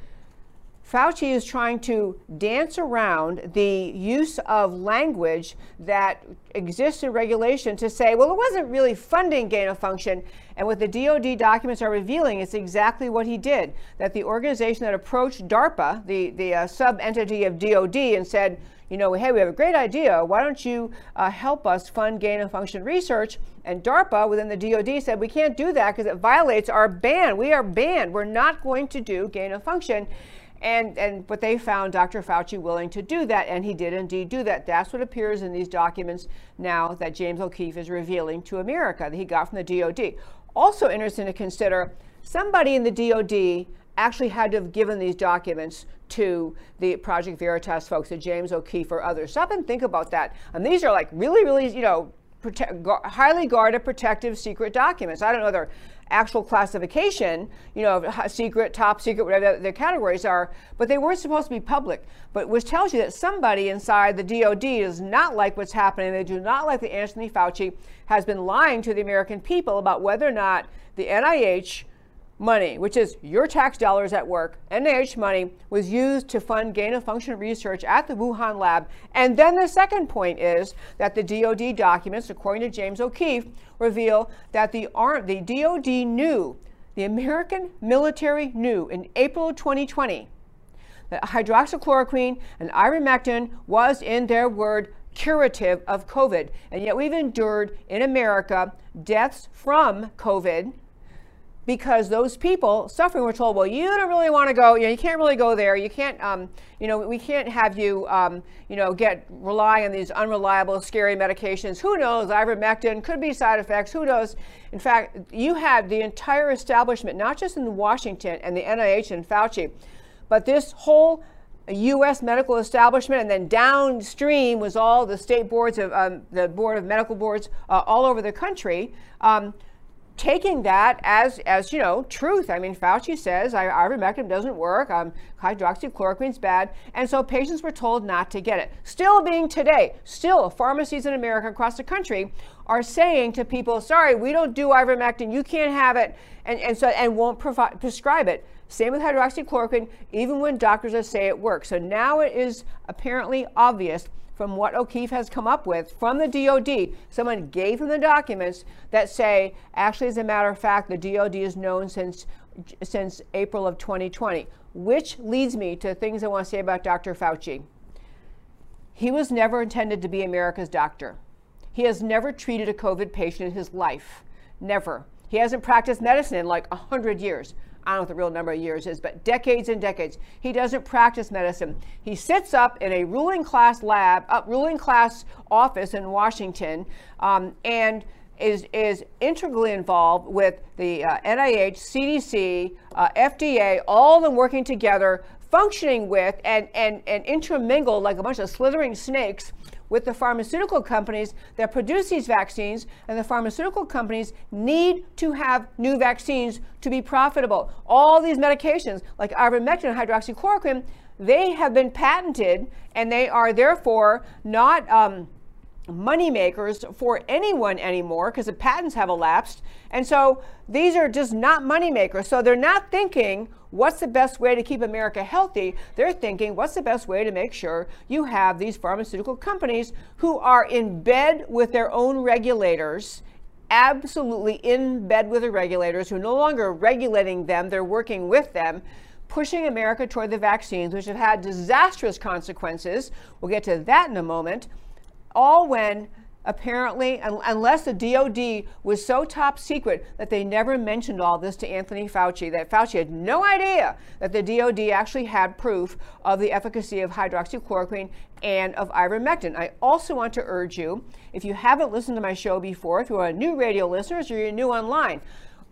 Fauci is trying to dance around the use of language that exists in regulation to say, well, it wasn't really funding gain of function. And what the DoD documents are revealing is exactly what he did. That the organization that approached DARPA, the, the uh, sub entity of DoD, and said, you know, hey, we have a great idea. Why don't you uh, help us fund gain of function research? And DARPA within the DoD said, we can't do that because it violates our ban. We are banned. We're not going to do gain of function. And, and but they found Dr. Fauci willing to do that, and he did indeed do that. That's what appears in these documents now that James O'Keefe is revealing to America that he got from the DoD. Also interesting to consider, somebody in the DoD actually had to have given these documents to the Project Veritas folks, to James O'Keefe or others. Stop and think about that. And these are like really, really, you know, highly guarded, protective, secret documents. I don't know their actual classification, you know, secret, top secret, whatever their categories are, but they weren't supposed to be public. But which tells you that somebody inside the DoD does not like what's happening. They do not like that Anthony Fauci has been lying to the American people about whether or not the NIH money, which is your tax dollars at work, NIH money, was used to fund gain of function research at the Wuhan lab. And then the second point is that the DoD documents, according to James O'Keefe, reveal that the, the DoD knew, the American military knew in April of 2020 that hydroxychloroquine and ivermectin was, in their word, curative of COVID. And yet we've endured in America deaths from COVID because those people suffering were told, well, you don't really want to go, you know, you can't really go there. You can't, um, you know, we can't have you, um, you know, get rely on these unreliable, scary medications. Who knows? Ivermectin could be side effects. Who knows? In fact, you had the entire establishment, not just in Washington and the NIH and Fauci, but this whole U.S. medical establishment, and then downstream was all the state boards of um, the board of medical boards uh, all over the country. Um, taking that as as you know truth. I mean, Fauci says ivermectin doesn't work. Um, hydroxychloroquine's bad, and so patients were told not to get it. Still being today, still pharmacies in America across the country are saying to people, "Sorry, we don't do ivermectin. You can't have it," and and so and won't provide, prescribe it. Same with hydroxychloroquine, even when doctors say it works. So now it is apparently obvious from what O'Keefe has come up with from the DOD. Someone gave him the documents that say, actually, as a matter of fact, the DOD is known since since April of 2020. Which leads me to things I want to say about Dr. Fauci. He was never intended to be America's doctor. He has never treated a COVID patient in his life. Never. He hasn't practiced medicine in like 100 years. I don't know what the real number of years is, but decades and decades. He doesn't practice medicine. He sits up in a ruling class lab, up ruling class office in Washington, um, and is, is integrally involved with the uh, NIH, CDC, uh, FDA, all of them working together, functioning with and, and, and intermingled like a bunch of slithering snakes with the pharmaceutical companies that produce these vaccines, and the pharmaceutical companies need to have new vaccines to be profitable. All these medications, like ivermectin and hydroxychloroquine, they have been patented, and they are therefore not. Um, money makers for anyone anymore because the patents have elapsed. And so these are just not money makers. So they're not thinking, what's the best way to keep America healthy? They're thinking, what's the best way to make sure you have these pharmaceutical companies who are in bed with their own regulators? Absolutely in bed with the regulators who are no longer regulating them, they're working with them pushing America toward the vaccines, which have had disastrous consequences. We'll get to that in a moment all when apparently, unless the DOD was so top secret that they never mentioned all this to Anthony Fauci, that Fauci had no idea that the DOD actually had proof of the efficacy of hydroxychloroquine and of ivermectin. I also want to urge you, if you haven't listened to my show before, if you're a new radio listener or you're new online,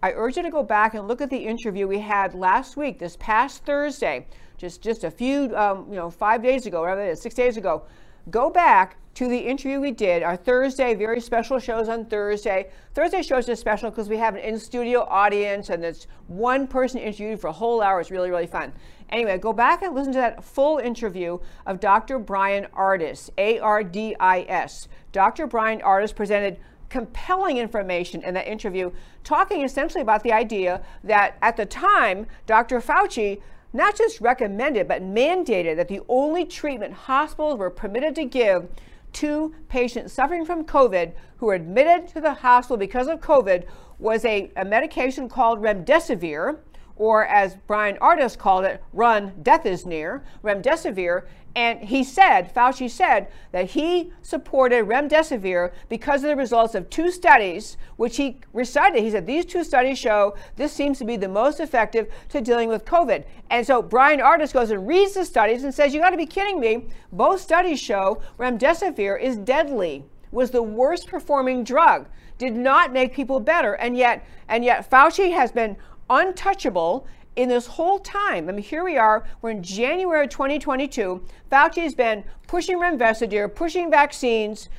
I urge you to go back and look at the interview we had last week, this past Thursday, just just a few, um, you know, five days ago, whatever it is, six days ago. Go back to the interview we did, our Thursday, very special shows on Thursday. Thursday shows are special because we have an in studio audience and it's one person interviewed for a whole hour. It's really, really fun. Anyway, go back and listen to that full interview of Dr. Brian Ardis, A R D I S. Dr. Brian Ardis presented compelling information in that interview, talking essentially about the idea that at the time, Dr. Fauci not just recommended, but mandated that the only treatment hospitals were permitted to give to patients suffering from COVID who were admitted to the hospital because of COVID was a, a medication called remdesivir, or as Brian Ardis called it, run death is near, remdesivir, and he said, Fauci said, that he supported remdesivir because of the results of two studies, which he recited. He said, These two studies show this seems to be the most effective to dealing with COVID. And so Brian Ardis goes and reads the studies and says, You got to be kidding me. Both studies show remdesivir is deadly, was the worst performing drug, did not make people better. And yet, and yet Fauci has been untouchable in this whole time, I mean, here we are, we're in January 2022. Fauci has been pushing remdesivir, pushing vaccines,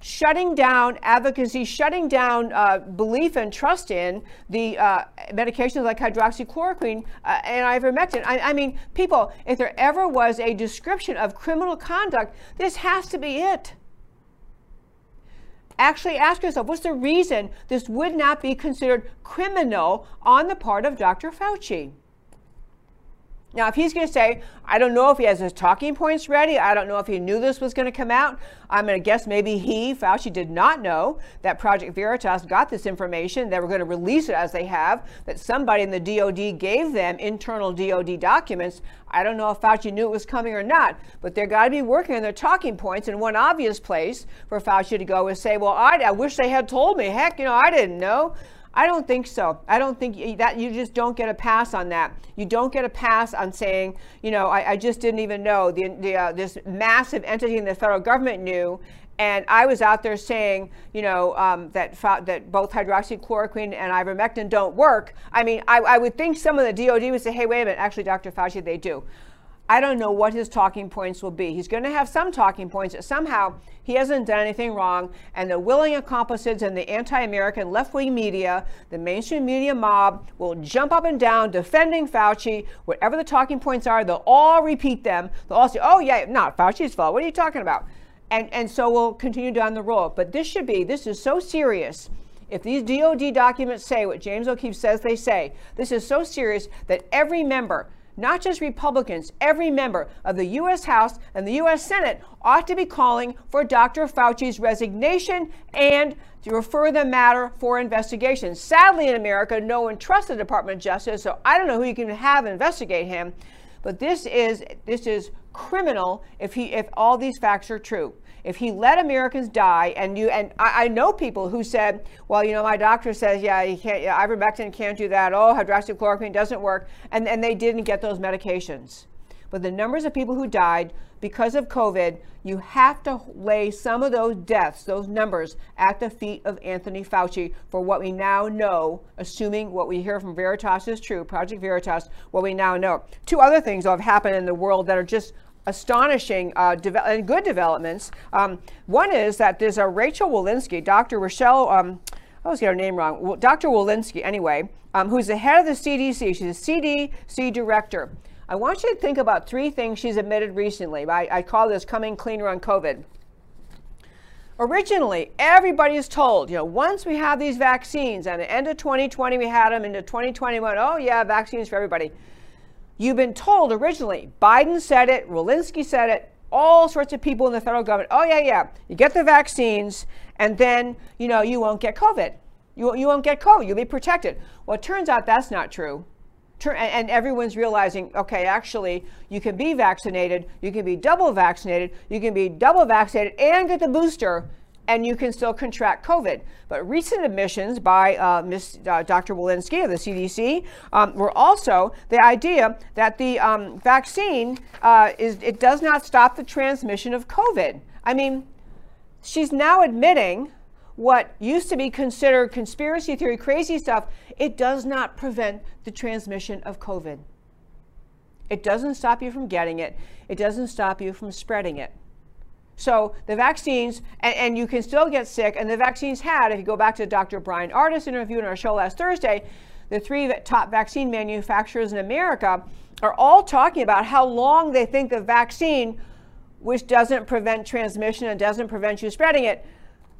shutting down advocacy, shutting down uh, belief and trust in the uh, medications like hydroxychloroquine uh, and ivermectin. I, I mean, people, if there ever was a description of criminal conduct, this has to be it actually ask yourself what's the reason this would not be considered criminal on the part of Dr. Fauci? Now, if he's going to say, I don't know if he has his talking points ready, I don't know if he knew this was going to come out, I'm going to guess maybe he, Fauci, did not know that Project Veritas got this information. They were going to release it as they have, that somebody in the DOD gave them internal DOD documents. I don't know if Fauci knew it was coming or not, but they've got to be working on their talking points. And one obvious place for Fauci to go is say, Well, I, I wish they had told me. Heck, you know, I didn't know. I don't think so. I don't think that you just don't get a pass on that. You don't get a pass on saying, you know, I, I just didn't even know the, the uh, this massive entity in the federal government knew. And I was out there saying, you know, um, that that both hydroxychloroquine and ivermectin don't work. I mean, I, I would think some of the DOD would say, hey, wait a minute, actually, Dr. Fauci, they do. I don't know what his talking points will be. He's going to have some talking points that somehow he hasn't done anything wrong, and the willing accomplices in the anti American left wing media, the mainstream media mob, will jump up and down defending Fauci. Whatever the talking points are, they'll all repeat them. They'll all say, oh, yeah, not Fauci's fault. What are you talking about? And, and so we'll continue down the road. But this should be, this is so serious. If these DOD documents say what James O'Keefe says they say, this is so serious that every member, not just Republicans, every member of the U.S. House and the U.S. Senate ought to be calling for Dr. Fauci's resignation and to refer the matter for investigation. Sadly, in America, no one trusts the Department of Justice, so I don't know who you can have investigate him. But this is this is criminal if he if all these facts are true. If he let Americans die, and you and I, I know people who said, well, you know, my doctor says, yeah, you can't, yeah, ivermectin can't do that. Oh, hydroxychloroquine doesn't work, and and they didn't get those medications. But the numbers of people who died because of COVID, you have to lay some of those deaths, those numbers, at the feet of Anthony Fauci for what we now know, assuming what we hear from Veritas is true, Project Veritas, what we now know. Two other things have happened in the world that are just astonishing uh, and good developments. Um, one is that there's a Rachel Walensky, Dr. Rochelle, um, I always get her name wrong, Dr. Walensky, anyway, um, who's the head of the CDC. She's a CDC director. I want you to think about three things she's admitted recently. I, I call this coming cleaner on COVID. Originally, everybody is told, you know, once we have these vaccines, and at the end of 2020 we had them, into 2021, oh yeah, vaccines for everybody. You've been told originally, Biden said it, Walensky said it, all sorts of people in the federal government, oh yeah, yeah, you get the vaccines, and then, you know, you won't get COVID. You, you won't get COVID, you'll be protected. Well, it turns out that's not true and everyone's realizing, okay, actually, you can be vaccinated, you can be double vaccinated, you can be double vaccinated and get the booster, and you can still contract COVID. But recent admissions by uh, Ms., uh, Dr. Walensky of the CDC um, were also the idea that the um, vaccine uh, is it does not stop the transmission of COVID. I mean, she's now admitting what used to be considered conspiracy theory crazy stuff, it does not prevent the transmission of COVID. It doesn't stop you from getting it, it doesn't stop you from spreading it. So the vaccines, and, and, you can still get sick, and the vaccines had, if you go back to Dr. Brian Ardis interview in our show last Thursday, the three top vaccine manufacturers in America are all talking about how long they think the vaccine, which doesn't prevent transmission and doesn't prevent you spreading it,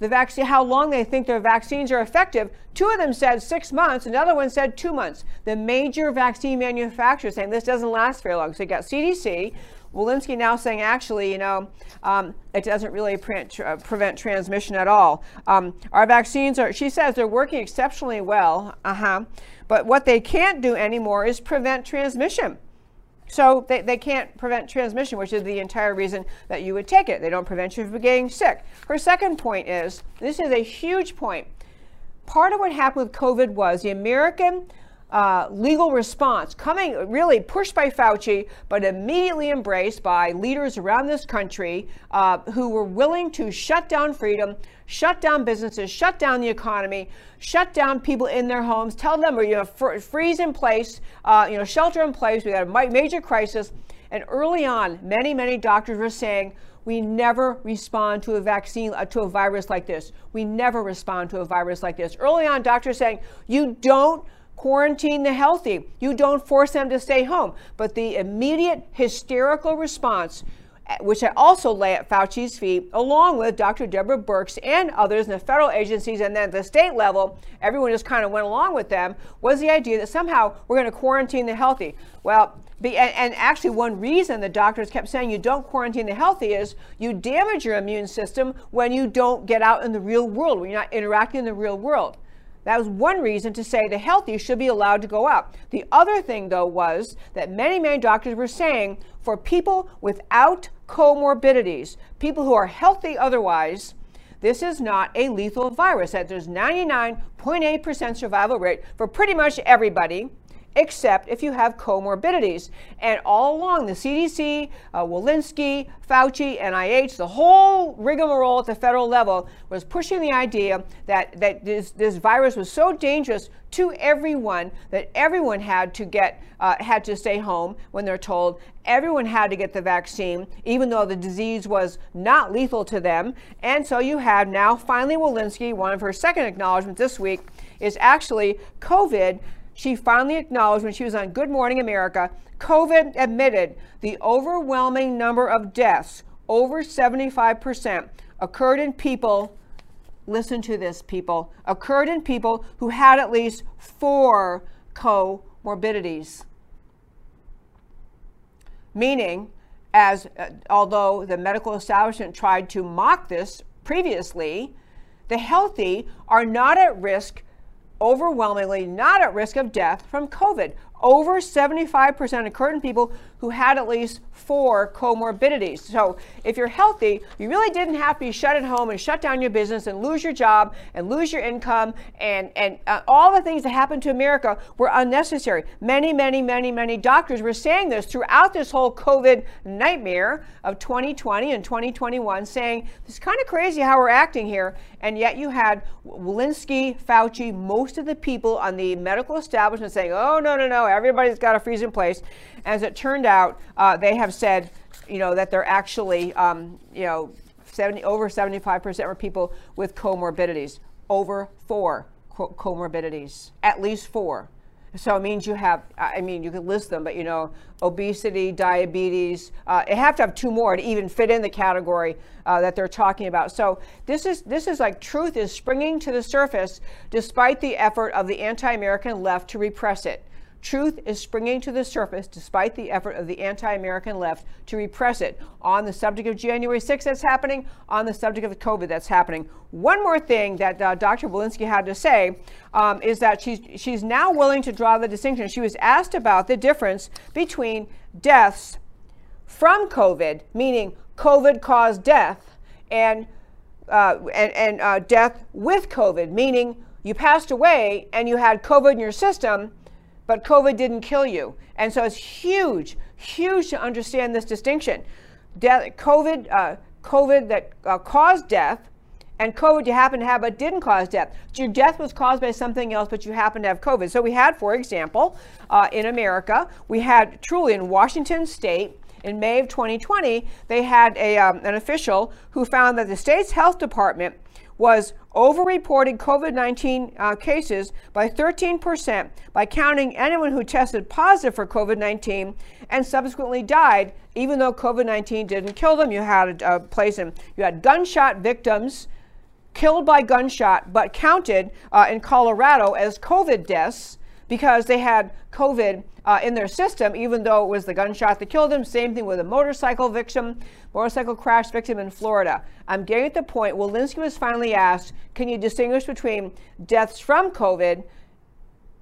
the vaccine, how long they think their vaccines are effective. Two of them said six months, another one said two months. The major vaccine manufacturers saying this doesn't last very long. So you got CDC, Walensky now saying actually, you know, um, it doesn't really pre- uh, prevent transmission at all. Um, our vaccines are, she says, they're working exceptionally well. Uh huh. But what they can't do anymore is prevent transmission. So they, they can't prevent transmission, which is the entire reason that you would take it. They don't prevent you from getting sick. Her second point is this is a huge point. Part of what happened with COVID was the American uh, legal response coming really pushed by Fauci, but immediately embraced by leaders around this country uh, who were willing to shut down freedom, shut down businesses, shut down the economy, shut down people in their homes, tell them, you know, fr- freeze in place, uh, you know, shelter in place. We had a major crisis. And early on, many, many doctors were saying, we never respond to a vaccine, uh, to a virus like this. We never respond to a virus like this. Early on, doctors saying, you don't quarantine the healthy. You don't force them to stay home. But the immediate hysterical response eh, which I also lay at Fauci's feet, along with Dr. Deborah Birx and others in the federal agencies and then at the state level, everyone just kind of went along with them, was the idea that somehow we're going to quarantine the healthy. Well, be, and, and actually, one reason the doctors kept saying you don't quarantine the healthy is you damage your immune system when you don't get out in the real world, when you're not interacting in the real world. That was one reason to say the healthy should be allowed to go out. The other thing, though, was that many, many doctors were saying for people without comorbidities, people who are healthy otherwise, this is not a lethal virus. That there's 99.8% survival rate for pretty much everybody except if you have comorbidities. And all along, the CDC, uh, Walensky, Fauci, NIH, the whole rigmarole at the federal level was pushing the idea that, that this, this virus was so dangerous to everyone that everyone had to get uh, had to stay home when they're told everyone had to get the vaccine even though the disease was not lethal to them and so you have now finally Walensky one of her second acknowledgments this week is actually COVID she finally acknowledged when she was on Good Morning America, COVID admitted the overwhelming number of deaths, over 75%, occurred in people, listen to this, people, occurred in people who had at least four comorbidities. Meaning, as uh, although the medical establishment tried to mock this previously, the healthy are not at risk overwhelmingly not at risk of death from COVID. Over 75% of current people who had at least four comorbidities. So if you're healthy, you really didn't have to be shut at home and shut down your business and lose your job and lose your income and, and uh, all the things that happened to America were unnecessary. Many, many, many, many doctors were saying this throughout this whole COVID nightmare of 2020 and 2021, saying it's kind of crazy how we're acting here. And yet you had Walensky, Fauci, most of the people on the medical establishment saying, oh, no, no, no, everybody's got to freeze in place. As it turned out, uh, they have said, you know, that they're actually, um, you know, 70, over 75% were people with comorbidities, over four co- comorbidities, at least four. So it means you have, I mean, you can list them, but you know, obesity, diabetes, uh, you have to have two more to even fit in the category uh, that they're talking about. So this is, this is like truth is springing to the surface despite the effort of the anti-American left to repress it. Truth is springing to the surface despite the effort of the anti American left to repress it. On the subject of January 6th, that's happening, on the subject of COVID, that's happening. One more thing that uh, Dr. Walensky had to say um, is that she's, she's now willing to draw the distinction. She was asked about the difference between deaths from COVID, meaning COVID caused death, and, uh, and, and uh, death with COVID, meaning you passed away and you had COVID in your system but COVID didn't kill you. And so it's huge, huge to understand this distinction. COVID, uh, COVID that uh, caused death and COVID you happen to have but didn't cause death. Your death was caused by something else, but you happen to have COVID. So we had, for example, uh, in America, we had truly in Washington state, in May of 2020, they had a, um, an official who found that the state's health department was overreported COVID 19 uh, cases by 13% by counting anyone who tested positive for COVID 19 and subsequently died, even though COVID 19 didn't kill them. You had a, a place in, you had gunshot victims killed by gunshot, but counted uh, in Colorado as COVID deaths because they had COVID uh, in their system, even though it was the gunshot that killed them. Same thing with a motorcycle victim, motorcycle crash victim in Florida. I'm getting at the point. Walensky was finally asked, can you distinguish between deaths from COVID,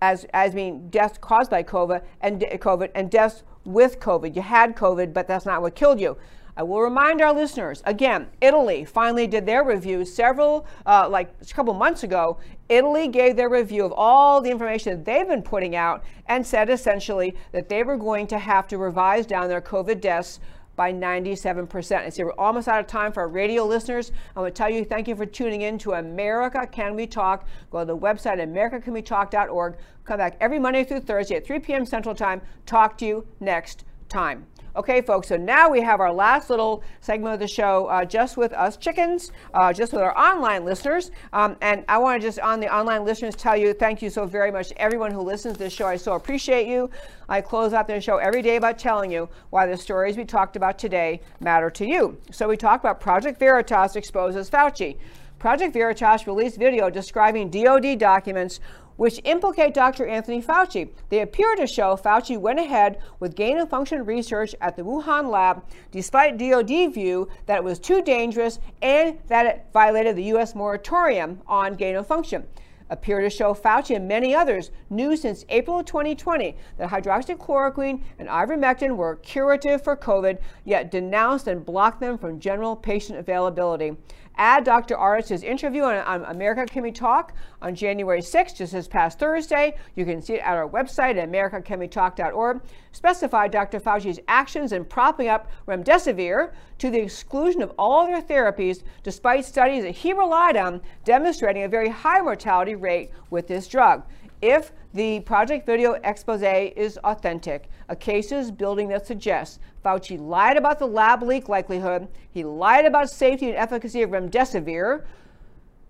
as as mean deaths caused by COVID, and COVID, and deaths with COVID? You had COVID, but that's not what killed you. I will remind our listeners again, Italy finally did their review several, uh, like a couple months ago. Italy gave their review of all the information that they've been putting out and said essentially that they were going to have to revise down their COVID deaths by 97%. And so we're almost out of time for our radio listeners. I want to tell you thank you for tuning in to America Can We Talk. Go to the website, americacanwetalk.org. Come back every Monday through Thursday at 3 p.m. Central Time. Talk to you next time. Okay, folks, so now we have our last little segment of the show uh, just with us chickens, uh, just with our online listeners. Um, and I want to just, on the online listeners, tell you thank you so very much everyone who listens to this show. I so appreciate you. I close out the show every day by telling you why the stories we talked about today matter to you. So we talked about Project Veritas exposes Fauci. Project Veritas released video describing DoD documents which implicate Dr. Anthony Fauci. They appear to show Fauci went ahead with gain of function research at the Wuhan lab, despite DoD view that it was too dangerous and that it violated the U.S. moratorium on gain of function appear to show Fauci and many others knew since April of 2020 that hydroxychloroquine and ivermectin were curative for COVID, yet denounced and blocked them from general patient availability. Add Dr. Ardis's interview on, on, America Can We Talk on January 6th, just this past Thursday. You can see it at our website at americacanwetalk.org. Specify Dr. Fauci's actions in propping up remdesivir to the exclusion of all other therapies, despite studies that he relied on demonstrating a very high mortality rate with this drug. If the project video expose is authentic, a case is building that suggests Fauci lied about the lab leak likelihood, he lied about safety and efficacy of remdesivir,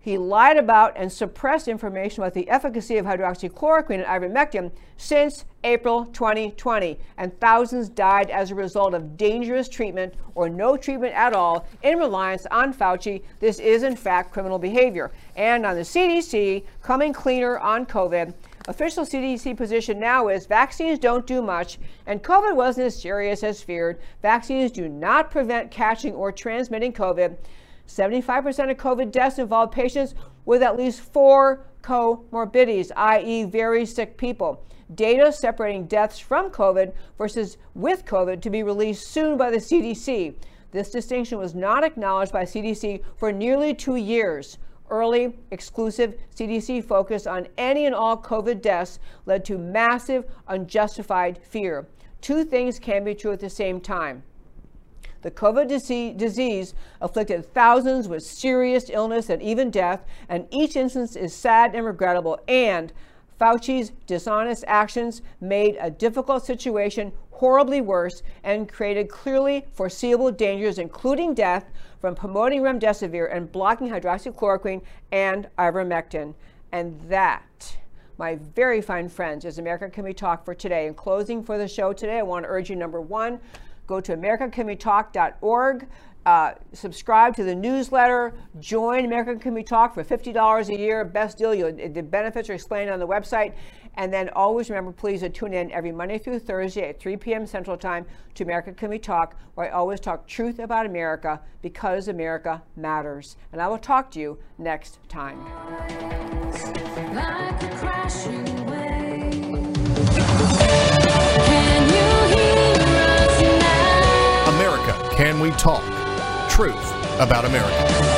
he lied about and suppressed information about the efficacy of hydroxychloroquine and ivermectin since April 2020, and thousands died as a result of dangerous treatment or no treatment at all in reliance on Fauci. This is, in fact, criminal behavior. And on the CDC, coming cleaner on COVID, official CDC position now is vaccines don't do much, and COVID wasn't as serious as feared. Vaccines do not prevent catching or transmitting COVID. 75% of COVID deaths involve patients with at least four comorbidities, i.e., very sick people. Data separating deaths from COVID versus with COVID to be released soon by the CDC. This distinction was not acknowledged by CDC for nearly two years. Early, exclusive CDC focus on any and all COVID deaths led to massive, unjustified fear. Two things can be true at the same time. The COVID disease afflicted thousands with serious illness and even death, and each instance is sad and regrettable. And Fauci's dishonest actions made a difficult situation horribly worse and created clearly foreseeable dangers, including death, from promoting remdesivir and blocking hydroxychloroquine and ivermectin. And that, my very fine friends, is America Can We Talk for today. In closing for the show today, I want to urge you number one, go to americacanwetalk.org. Uh, subscribe to the newsletter. Join America Can We Talk for $50 a year. Best deal. You'll, the benefits are explained on the website. And then always remember, please, to tune in every Monday through Thursday at 3 p.m. Central Time to America Can We Talk, where I always talk truth about America because America matters. And I will talk to you next time. Like can we talk? Truth about America.